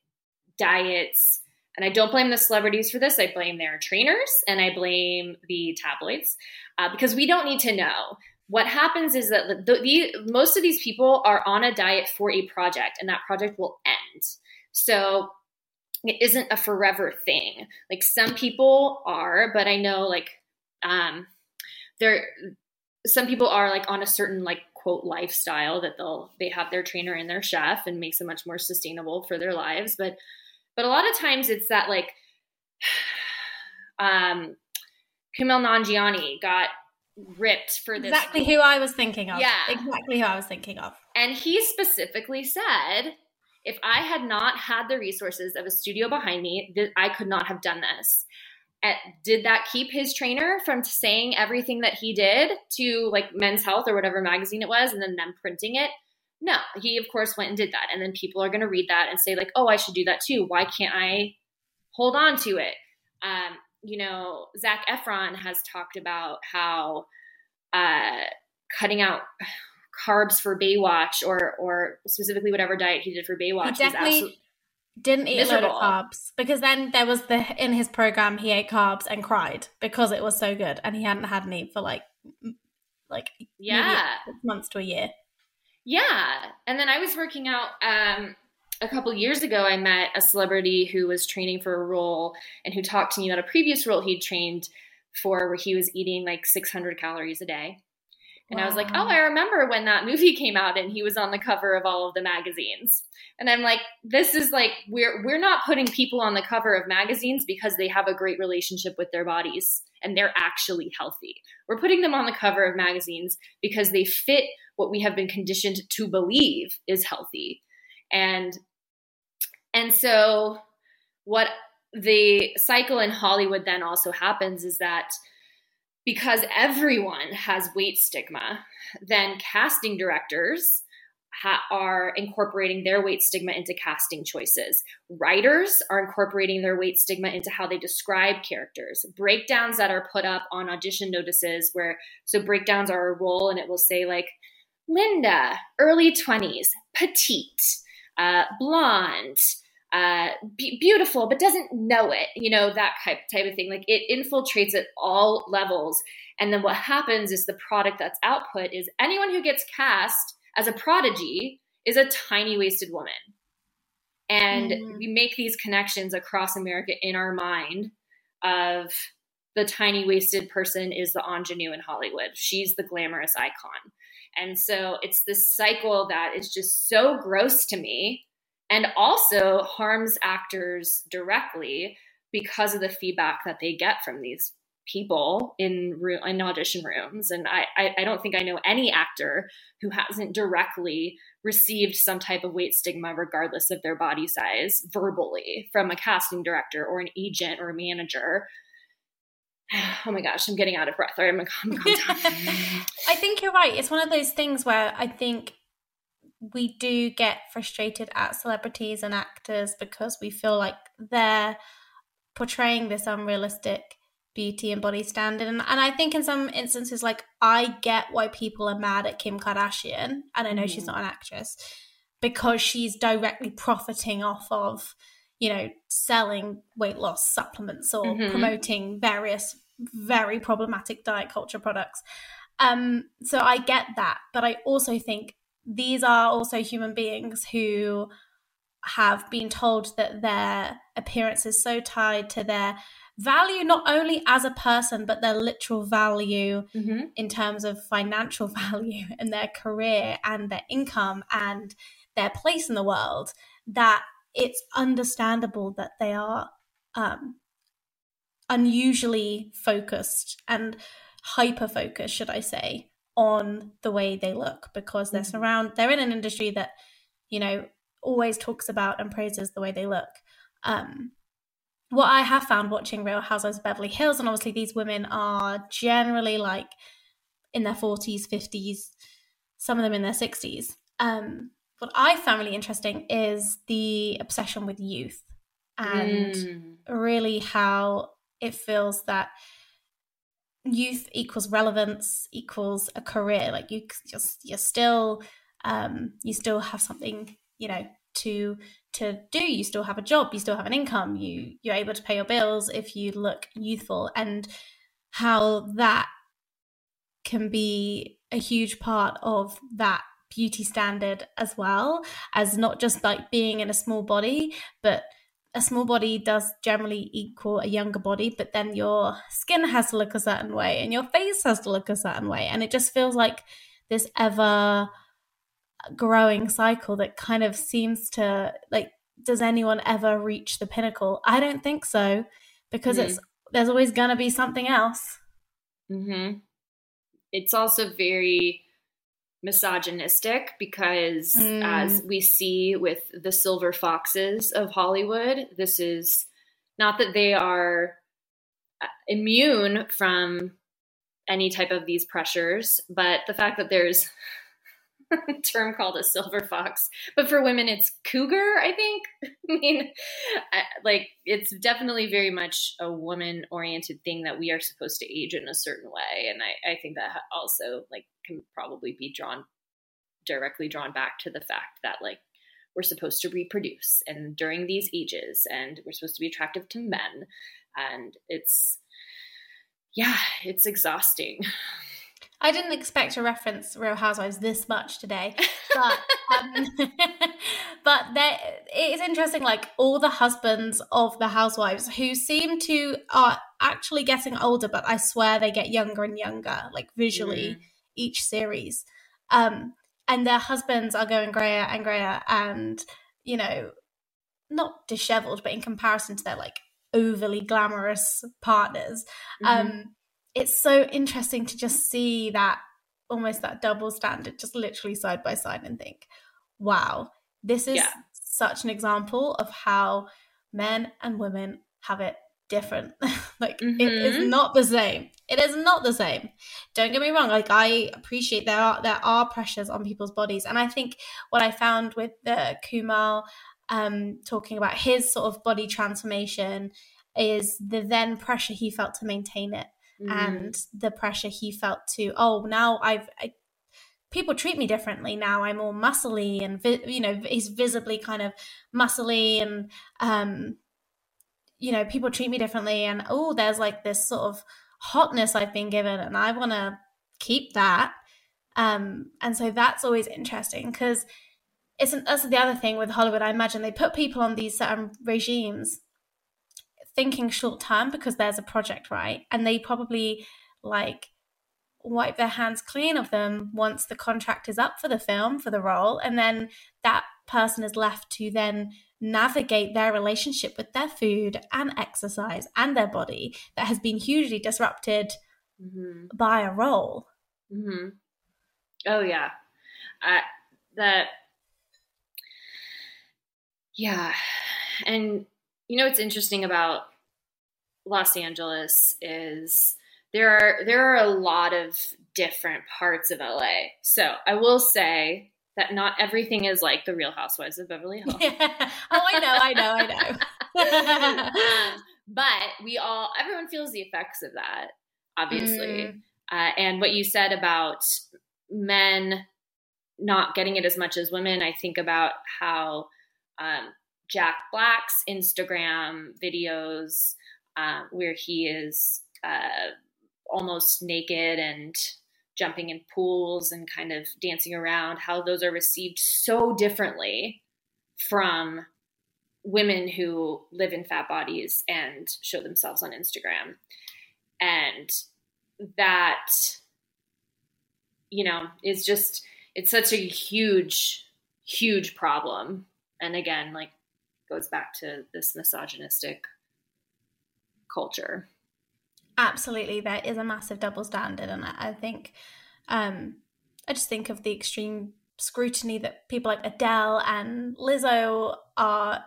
diets. And I don't blame the celebrities for this. I blame their trainers and I blame the tabloids uh, because we don't need to know what happens is that the, the, most of these people are on a diet for a project and that project will end. So it isn't a forever thing. Like some people are but i know like um there some people are like on a certain like quote lifestyle that they'll they have their trainer and their chef and makes it much more sustainable for their lives. But but a lot of times it's that like um Kumail Nanjiani got ripped for this exactly who i was thinking of Yeah. exactly who i was thinking of and he specifically said, if I had not had the resources of a studio behind me, th- I could not have done this. Uh, did that keep his trainer from saying everything that he did to like Men's Health or whatever magazine it was and then them printing it? No, he of course went and did that. And then people are going to read that and say, like, oh, I should do that too. Why can't I hold on to it? Um, you know, Zac Efron has talked about how uh, cutting out carbs for Baywatch or or specifically whatever diet he did for Baywatch he definitely absolutely didn't eat a lot of carbs because then there was the in his program he ate carbs and cried because it was so good and he hadn't had any for like like Yeah. months to a year Yeah. And then I was working out um, a couple years ago. I met a celebrity who was training for a role and who talked to me about a previous role he'd trained for where he was eating like 600 calories a day. And I was like, oh, I remember when that movie came out and he was on the cover of all of the magazines. And I'm like, this is like we're we're not putting people on the cover of magazines because they have a great relationship with their bodies and they're actually healthy. We're putting them on the cover of magazines because they fit what we have been conditioned to believe is healthy. And and so what the cycle in Hollywood then also happens is that because everyone has weight stigma, then casting directors ha- are incorporating their weight stigma into casting choices. Writers are incorporating their weight stigma into how they describe characters. Breakdowns that are put up on audition notices, where so breakdowns are a role and it will say, like, Linda, early 20s, petite, uh, blonde, uh, be- beautiful, but doesn't know it, you know, that type, type of thing. Like it infiltrates at all levels. And then what happens is the product that's output is anyone who gets cast as a prodigy is a tiny waisted woman. And mm. we make these connections across America in our mind of the tiny waisted person is the ingenue in Hollywood. She's the glamorous icon. And so it's this cycle that is just so gross to me and also harms actors directly because of the feedback that they get from these people in room, in audition rooms. And I, I, I don't think I know any actor who hasn't directly received some type of weight stigma, regardless of their body size, verbally from a casting director or an agent or a manager. Oh my gosh, I'm getting out of breath. I'm, I'm, I'm I think you're right. It's one of those things where I think we do get frustrated at celebrities and actors because we feel like they're portraying this unrealistic beauty and body standard. And, and I think in some instances, like, I get why people are mad at Kim Kardashian, and I know mm. she's not an actress, because she's directly profiting off of, you know, selling weight loss supplements or mm-hmm. promoting various very problematic diet culture products. Um, so I get that, but I also think these are also human beings who have been told that their appearance is so tied to their value not only as a person but their literal value mm-hmm. in terms of financial value and their career and their income and their place in the world that it's understandable that they are um, unusually focused and hyper focused should i say on the way they look because they're mm-hmm. surround they're in an industry that you know always talks about and praises the way they look um what i have found watching real housewives of beverly hills and obviously these women are generally like in their 40s 50s some of them in their 60s um what i found really interesting is the obsession with youth and mm. really how it feels that youth equals relevance equals a career. Like you just you're still um you still have something you know to to do. You still have a job. You still have an income. You you're able to pay your bills if you look youthful. And how that can be a huge part of that beauty standard as well as not just like being in a small body but a small body does generally equal a younger body, but then your skin has to look a certain way and your face has to look a certain way. And it just feels like this ever growing cycle that kind of seems to like, does anyone ever reach the pinnacle? I don't think so because mm-hmm. it's there's always going to be something else. Mm-hmm. It's also very misogynistic because mm. as we see with the silver foxes of Hollywood, this is not that they are uh, immune from any type of these pressures, but the fact that there's term called a silver fox, but for women it's cougar, I think. I mean, like it's definitely very much a woman oriented thing that we are supposed to age in a certain way. And I, I think that also like can probably be drawn directly drawn back to the fact that like we're supposed to reproduce and during these ages and we're supposed to be attractive to men and it's yeah it's exhausting I didn't expect to reference Real Housewives this much today, but um, but there, it's interesting. Like all the husbands of the housewives who seem to are actually getting older, but I swear they get younger and younger, like visually mm. each series. Um, and their husbands are going grayer and grayer, and you know, not disheveled, but in comparison to their like overly glamorous partners. Mm-hmm. Um, it's so interesting to just see that almost that double standard just literally side by side and think wow this is yeah. such an example of how men and women have it different. like mm-hmm. it is mm-hmm. not the same. It is not the same. Don't get me wrong. Like I appreciate there are there are pressures on people's bodies, and I think what I found with the Kumail um, talking about his sort of body transformation is the then pressure he felt to maintain it, mm. and the pressure he felt to oh now I've I, people treat me differently now. I'm more muscly and vi- you know he's visibly kind of muscly and um you know, people treat me differently and oh, there's like this sort of hotness I've been given and I want to keep that. Um, and so that's always interesting because it's an, that's the other thing with Hollywood. I imagine they put people on these certain regimes thinking short term because there's a project, right? And they probably like wipe their hands clean of them once the contract is up for the film, for the role. And then that person is left to then navigate their relationship with their food and exercise and their body that has been hugely disrupted mm-hmm. by a role. Mm-hmm. Oh yeah, uh, that yeah, and you know what's interesting about Los Angeles is there are there are a lot of different parts of LA. So I will say that not everything is like the Real Housewives of Beverly Hills. Yeah. Oh, I know, I know, I know. but we all, everyone feels the effects of that, obviously. Mm. Uh, and what you said about men not getting it as much as women, I think about how um, Jack Black's Instagram videos, uh, where he is uh, almost naked and jumping in pools and kind of dancing around, how those are received so differently from women who live in fat bodies and show themselves on Instagram. And that, you know, is just, it's such a huge, huge problem. And again, like, goes back to this misogynistic culture absolutely there is a massive double standard and i think um i just think of the extreme scrutiny that people like adele and lizzo are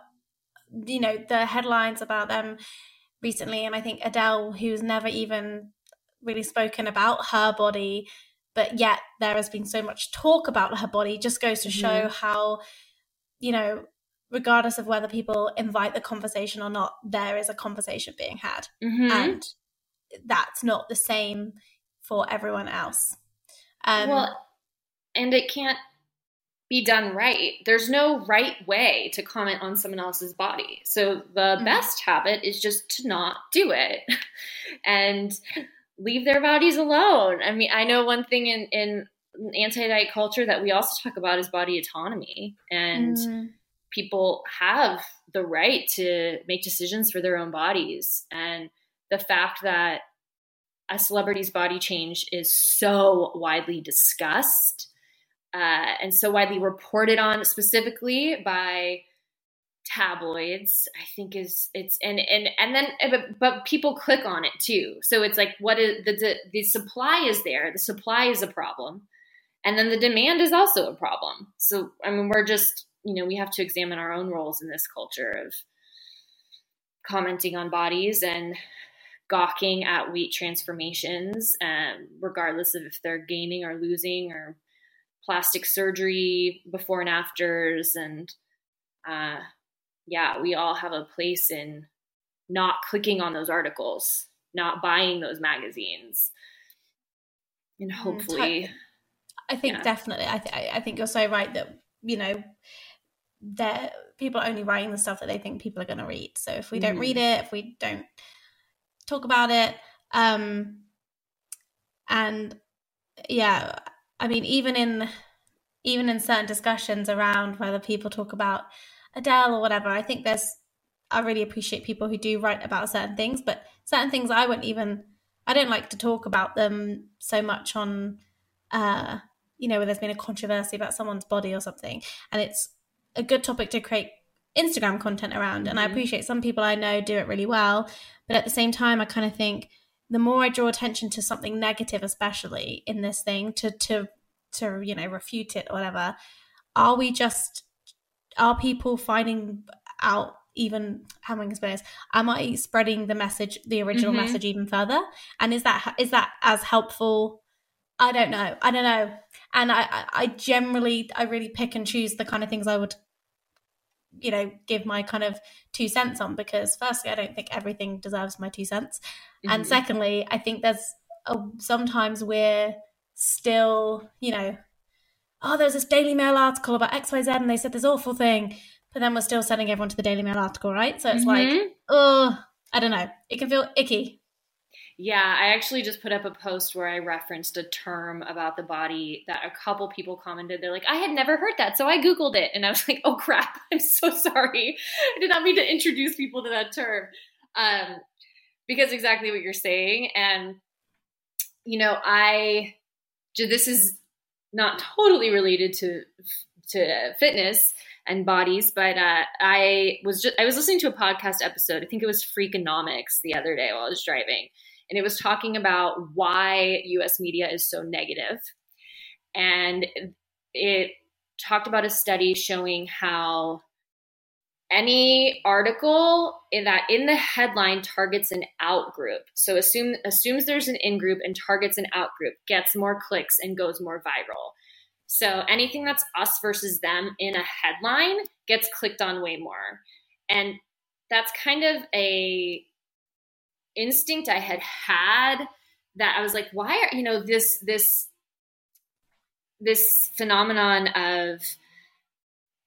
you know the headlines about them recently and i think adele who's never even really spoken about her body but yet there has been so much talk about her body just goes to mm-hmm. show how you know regardless of whether people invite the conversation or not there is a conversation being had mm-hmm. and that's not the same for everyone else. Um, well, and it can't be done right. There's no right way to comment on someone else's body. So the mm-hmm. best habit is just to not do it and leave their bodies alone. I mean, I know one thing in, in anti-diet culture that we also talk about is body autonomy and mm-hmm. People have the right to make decisions for their own bodies. And the fact that a celebrity's body change is so widely discussed uh, and so widely reported on specifically by tabloids i think is it's and and and then but, people click on it too. So it's like what is the, the the supply is there the supply is a problem and then the demand is also a problem. So i mean we're just you know we have to examine our own roles in this culture of commenting on bodies and gawking at weight transformations, um, regardless of if they're gaining or losing or plastic surgery before and afters. And uh, yeah, we all have a place in not clicking on those articles, not buying those magazines. And hopefully, I think yeah. definitely, I, th- I think you're so right that, you know, that people are only writing the stuff that they think people are going to read. So if we don't mm. read it, if we don't talk about it. Um, and yeah, I mean, even in even in certain discussions around whether people talk about Adele or whatever, I think there's I really appreciate people who do write about certain things, but certain things I wouldn't even I don't like to talk about them so much on uh you know, where there's been a controversy about someone's body or something. And it's a good topic to create Instagram content around. And I mm-hmm. appreciate some people I know do it really well. But at the same time, I kind of think the more I draw attention to something negative, especially in this thing, to to to you know refute it or whatever, are we just are people finding out even how am I explain this? Am I spreading the message, the original Mhm. message, even further? And is that is that as helpful? I don't know. I don't know. And I, I, generally, I really pick and choose the kind of things I would, you know, give my kind of two cents on because, firstly, I don't think everything deserves my two cents, and Mhm. secondly, I think there's a, sometimes we're still, you know, oh, there's this Daily Mail article about X, Y, Z, and they said this awful thing, but then we're still sending everyone to the Daily Mail article, right? So it's like, Mhm. oh, I don't know. It can feel icky. Yeah, I actually just put up a post where I referenced a term about the body that a couple people commented. They're like, I had never heard that. So I Googled it. And I was like, oh crap, I'm so sorry. I did not mean to introduce people to that term. Um, because exactly what you're saying. And, you know, I, this is not totally related to, to fitness and bodies, but uh, I was just, I was listening to a podcast episode. I think it was Freakonomics the other day while I was driving and it was talking about why US media is so negative. And it talked about a study showing how any article in that in the headline targets an out group. So assume assumes there's an in group and targets an out group, gets more clicks and goes more viral. So anything that's us versus them in a headline gets clicked on way more. And that's kind of a instinct I had had that I was like, why are you know this this this phenomenon of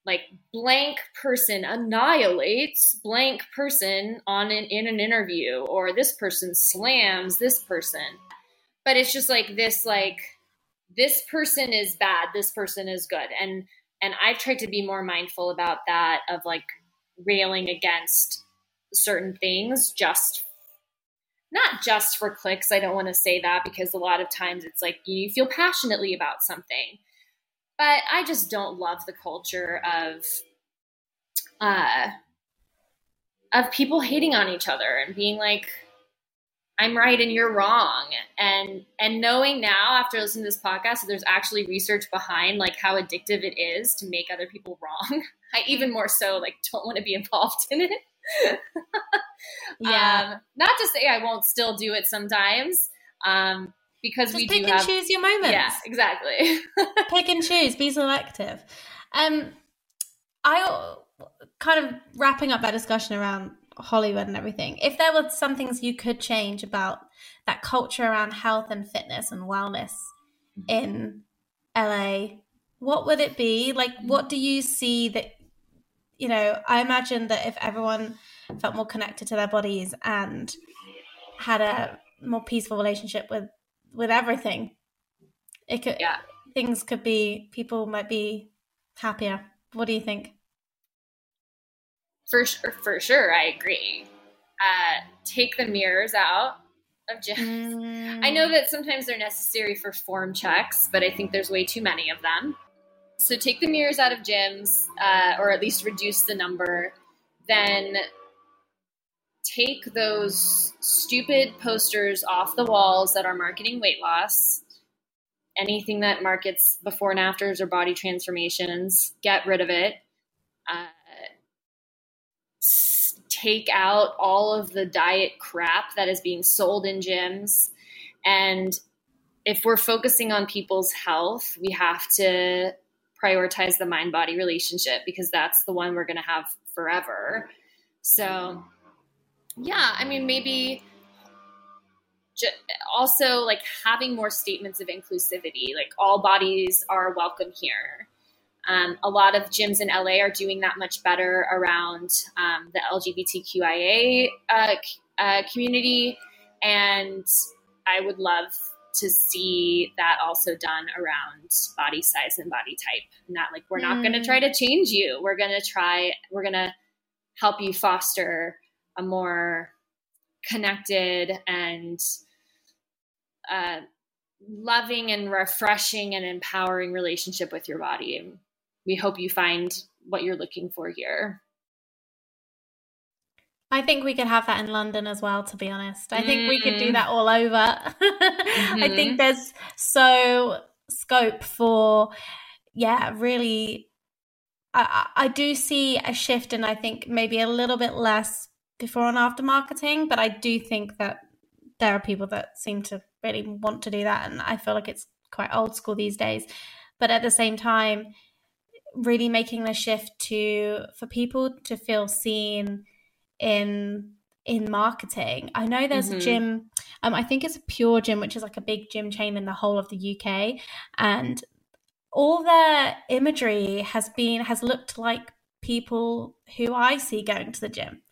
like blank person annihilates blank person on an in an interview or this person slams this person. But it's just like this like this person is bad this person is good. And and i've tried to be more mindful about that of like railing against certain things just not just for clicks. I don't want to say that because a lot of times it's like you feel passionately about something. But I just don't love the culture of uh of people hating on each other and being like I'm right and you're wrong. And and knowing now after listening to this podcast that there's actually research behind like how addictive it is to make other people wrong. I even more so like don't want to be involved in it. Yeah. Um, not to say I won't still do it sometimes, um, because Just we pick do and have. choose your moments. Yeah, exactly. pick and choose. Be selective. Um, I kind of wrapping up that discussion around Hollywood and everything. If there were some things you could change about that culture around health and fitness and wellness in LA, what would it be? Like, what do you see that? You know, I imagine that if everyone felt more connected to their bodies and had a more peaceful relationship with with everything, it could yeah. things could be people might be happier. What do you think? For sure, for sure, I agree. Uh, take the mirrors out of gyms. I know that sometimes they're necessary for form checks, but I think there's way too many of them. So take the mirrors out of gyms, uh, or at least reduce the number. Then take those stupid posters off the walls that are marketing weight loss. Anything that markets before and afters or body transformations, get rid of it. Uh, take out all of the diet crap that is being sold in gyms. And if we're focusing on people's health, we have to prioritize the mind body relationship because that's the one we're going to have forever. So, yeah, I mean, maybe also like having more statements of inclusivity, like all bodies are welcome here. Um, a lot of gyms in LA are doing that much better around um, the LGBTQIA uh, uh, community, and I would love to see that also done around body size and body type. And that, like, we're not going to Mm. try to change you. We're going to try. We're going to help you foster a more connected and uh, loving and refreshing and empowering relationship with your body. We hope you find what you're looking for here. I think we could have that in London as well, to be honest. I think we could do Mm. that all over. I Mhm. think there's so scope for, yeah, really I, I do see a shift and I think maybe a little bit less before and after marketing, but I do think that there are people that seem to really want to do that. And I feel like it's quite old school these days. But at the same time, really making the shift to for people to feel seen in in marketing. I know there's mm-hmm. a gym, um, I think it's a Pure Gym, which is like a big gym chain in the whole of the UK, and all their imagery has been has looked like people who I see going to the gym,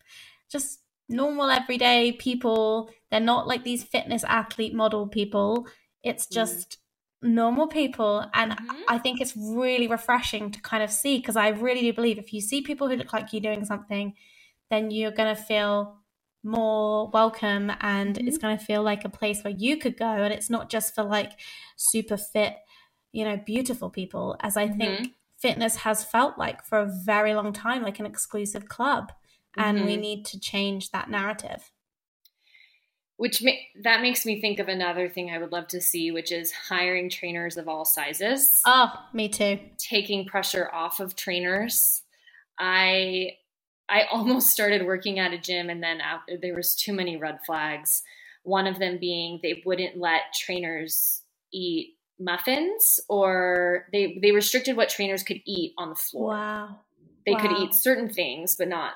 just normal everyday people. They're not like these fitness athlete model people. It's mm. just mm. normal people, and mm-hmm. I think it's really refreshing to kind of see because I really do believe if you see people who look like you doing something, then you're gonna feel more welcome and mm-hmm. it's going to feel like a place where you could go and it's not just for like super fit you know beautiful people as i mm-hmm. think fitness has felt like for a very long time like an exclusive club and mm-hmm. we need to change that narrative which ma- that makes me think of another thing i would love to see which is hiring trainers of all sizes oh me too taking pressure off of trainers i I almost started working at a gym, and then after, there was too many red flags. One of them being they wouldn't let trainers eat muffins, or they they restricted what trainers could eat on the floor. Wow. They wow. could eat certain things, but not.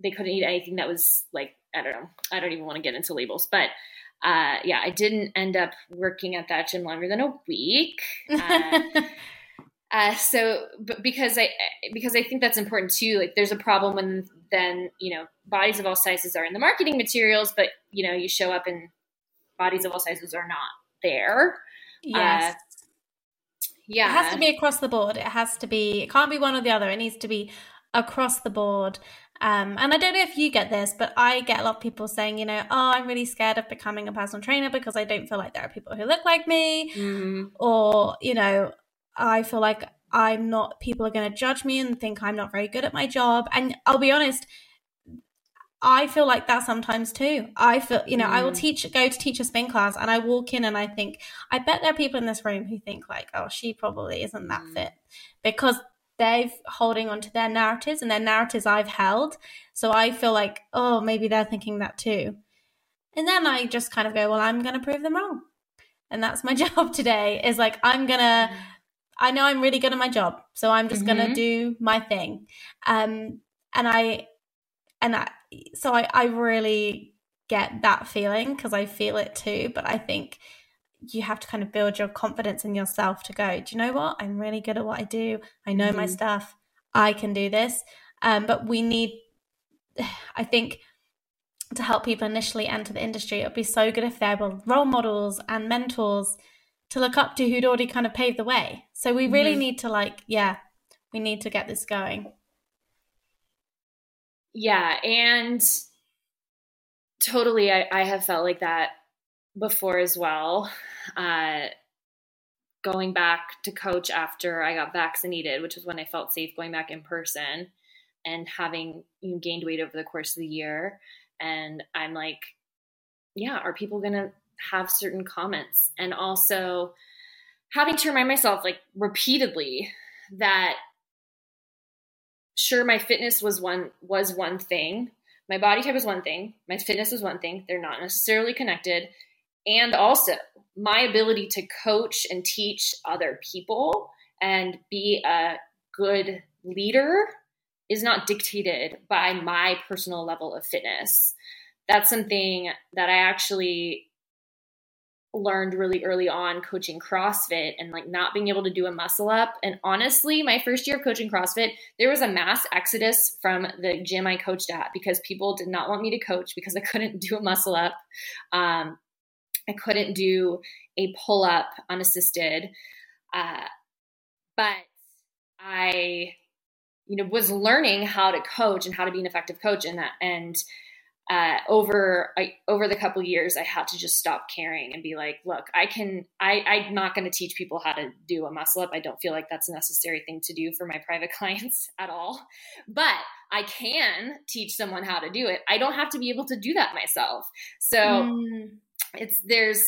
They couldn't eat anything that was like I don't know. I don't even want to get into labels, but uh, yeah, I didn't end up working at that gym longer than a week. Uh, Uh, so, but because I because I think that's important too. Like, there's a problem when then you know bodies of all sizes are in the marketing materials, but you know you show up and bodies of all sizes are not there. Yes. Uh, yeah. It has to be across the board. It has to be. It can't be one or the other. It needs to be across the board. Um, and I don't know if you get this, but I get a lot of people saying, you know, oh, I'm really scared of becoming a personal trainer because I don't feel like there are people who look like me, mm-hmm. or you know, I feel like I'm not, people are going to judge me and think I'm not very good at my job. And I'll be honest, I feel like that sometimes too. I feel, you know, mm. I will mm. teach, go to teach a spin class and I walk in and I think, I bet there are people in this room who think like, oh, she probably isn't that mm. fit because they're holding on to their narratives and their narratives I've held. So I feel like, oh, maybe they're thinking that too. And then I just kind of go, well, I'm going to prove them wrong. And that's my job today is like, I'm going to, mm. I know I'm really good at my job, so I'm just mm-hmm. gonna do my thing. Um, and I, and I, so I, I really get that feeling because I feel it too. But I think you have to kind of build your confidence in yourself to go. Do you know what? I'm really good at what I do. I know mm-hmm. my stuff. I can do this. Um, but we need, I think, to help people initially enter the industry, it would be so good if there were role models and mentors to look up to who'd already kind of paved the way. So we really mm-hmm. need to like, yeah, we need to get this going. Yeah, and totally I, I have felt like that before as well. Uh going back to coach after I got vaccinated, which was when I felt safe going back in person and having you know, gained weight over the course of the year. And I'm like, yeah, are people gonna have certain comments. And also having to remind myself like repeatedly that sure my fitness was one was one thing. My body type is one thing. My fitness is one thing. They're not necessarily connected. And also my ability to coach and teach other people and be a good leader is not dictated by my personal level of fitness. That's something that i actually learned really early on coaching CrossFit and like not being able to do a muscle up. And honestly, my first year of coaching CrossFit, there was a mass exodus from the gym I coached at because people did not want me to coach because I couldn't do a muscle up. Um, I couldn't do a pull up unassisted. Uh, but I, you know, was learning how to coach and how to be an effective coach and that, and uh, over I, over the couple years, I had to just stop caring and be like, look, I can. I, I'm not going to teach people how to do a muscle up. I don't feel like that's a necessary thing to do for my private clients at all. But I can teach someone how to do it. I don't have to be able to do that myself. So mm. it's there's,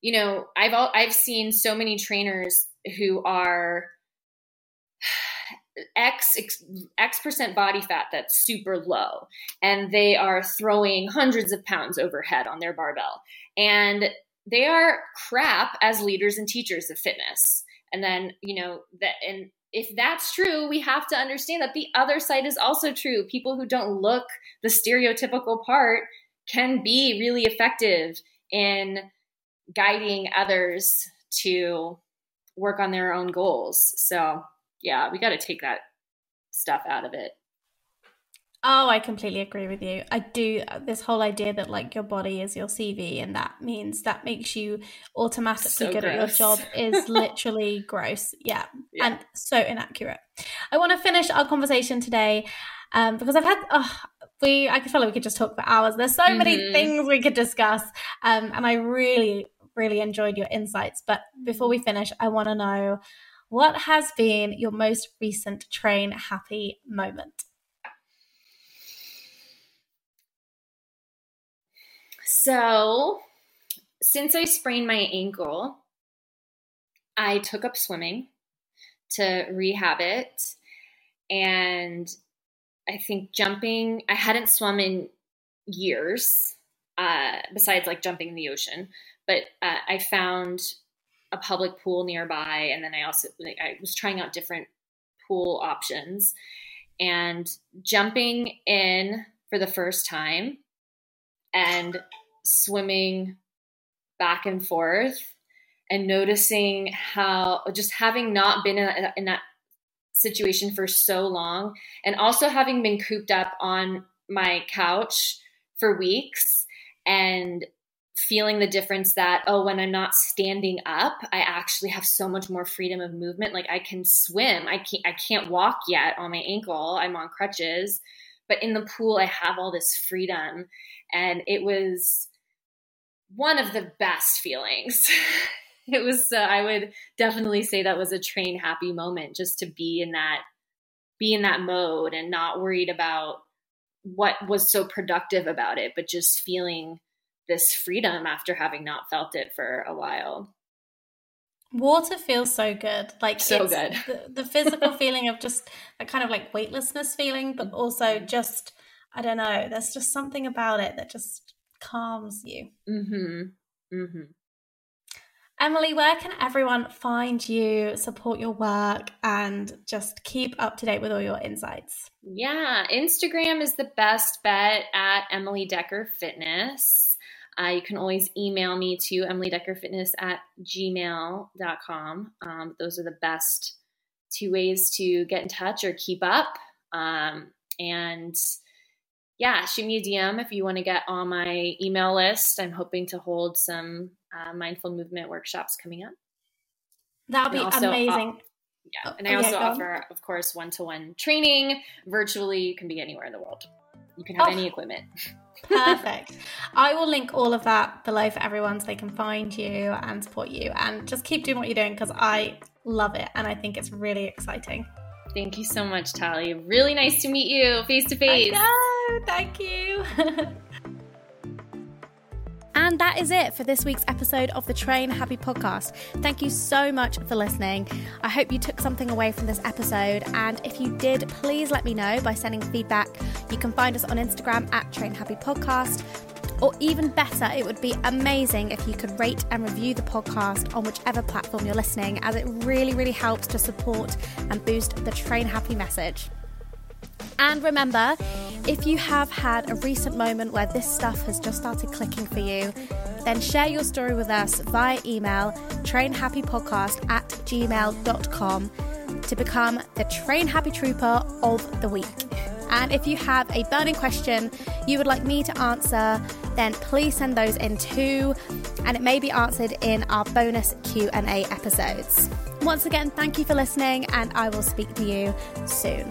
you know, I've all, I've seen so many trainers who are X, X X percent body fat that's super low, and they are throwing hundreds of pounds overhead on their barbell, and they are crap as leaders and teachers of fitness. And then you know that, and if that's true, we have to understand that the other side is also true. People who don't look the stereotypical part can be really effective in guiding others to work on their own goals. So, yeah, we got to take that stuff out of it. Oh, I completely agree with you. I do this whole idea that like your body is your CV and that means that makes you automatically so good gross. at your job is literally gross. Yeah. yeah. And so inaccurate. I want to finish our conversation today um, because I've had oh, we I feel like we could just talk for hours. There's so mm-hmm. many things we could discuss. Um, and I really really enjoyed your insights. But before we finish, I want to know what has been your most recent train happy moment? So, since I sprained my ankle, I took up swimming to rehab it. And I think jumping, I hadn't swum in years, uh, besides like jumping in the ocean. But uh, I found a public pool nearby, and then I also like, I was trying out different pool options. And jumping in for the first time and swimming back and forth and noticing how just having not been in, in that situation for so long and also having been cooped up on my couch for weeks and feeling the difference that oh when i'm not standing up i actually have so much more freedom of movement. Like i can swim. I can't i can't walk yet on my ankle. I'm on crutches. But in the pool i have all this freedom. And it was one of the best feelings. it was, uh, I would definitely say that was a train happy moment just to be in that, be in that mode and not worried about what was so productive about it, but just feeling this freedom after having not felt it for a while. Water feels so good. Like so good. The, the physical feeling of just a kind of like weightlessness feeling, but also mm-hmm. just I don't know. There's just something about it that just calms you. Mm-hmm. Mm-hmm. Emily, where can everyone find you, support your work, and just keep up to date with all your insights? Yeah, Instagram is the best bet at Emily Decker Fitness. Uh, you can always email me to emilydeckerfitness at gmail.com. Um, those are the best two ways to get in touch or keep up. Um, and yeah, shoot me a DM if you want to get on my email list. I'm hoping to hold some uh, mindful movement workshops coming up. That'll be also, amazing. Yeah, and I also offer, of course, one-to-one training virtually. You can be anywhere in the world. You can have oh, any equipment. perfect. I will link all of that below for everyone so they can find you and support you. And just keep doing what you're doing because I love it and I think it's really exciting. Thank you so much, Tally. Really nice to meet you face to face. Thank you. And that is it for this week's episode of the Train Happy podcast. Thank you so much for listening. I hope you took something away from this episode. And if you did, please let me know by sending feedback. You can find us on Instagram at Train Happy Podcast or even better, it would be amazing if you could rate and review the podcast on whichever platform you're listening, as it really, really helps to support and boost the Train Happy message. And remember, if you have had a recent moment where this stuff has just started clicking for you, then share your story with us via email trainhappypodcast at gmail.com to become the Train Happy Trooper of the Week. And if you have a burning question you would like me to answer, then please send those in too, and it may be answered in our bonus Q&A episodes. Once again, thank you for listening, and I will speak to you soon.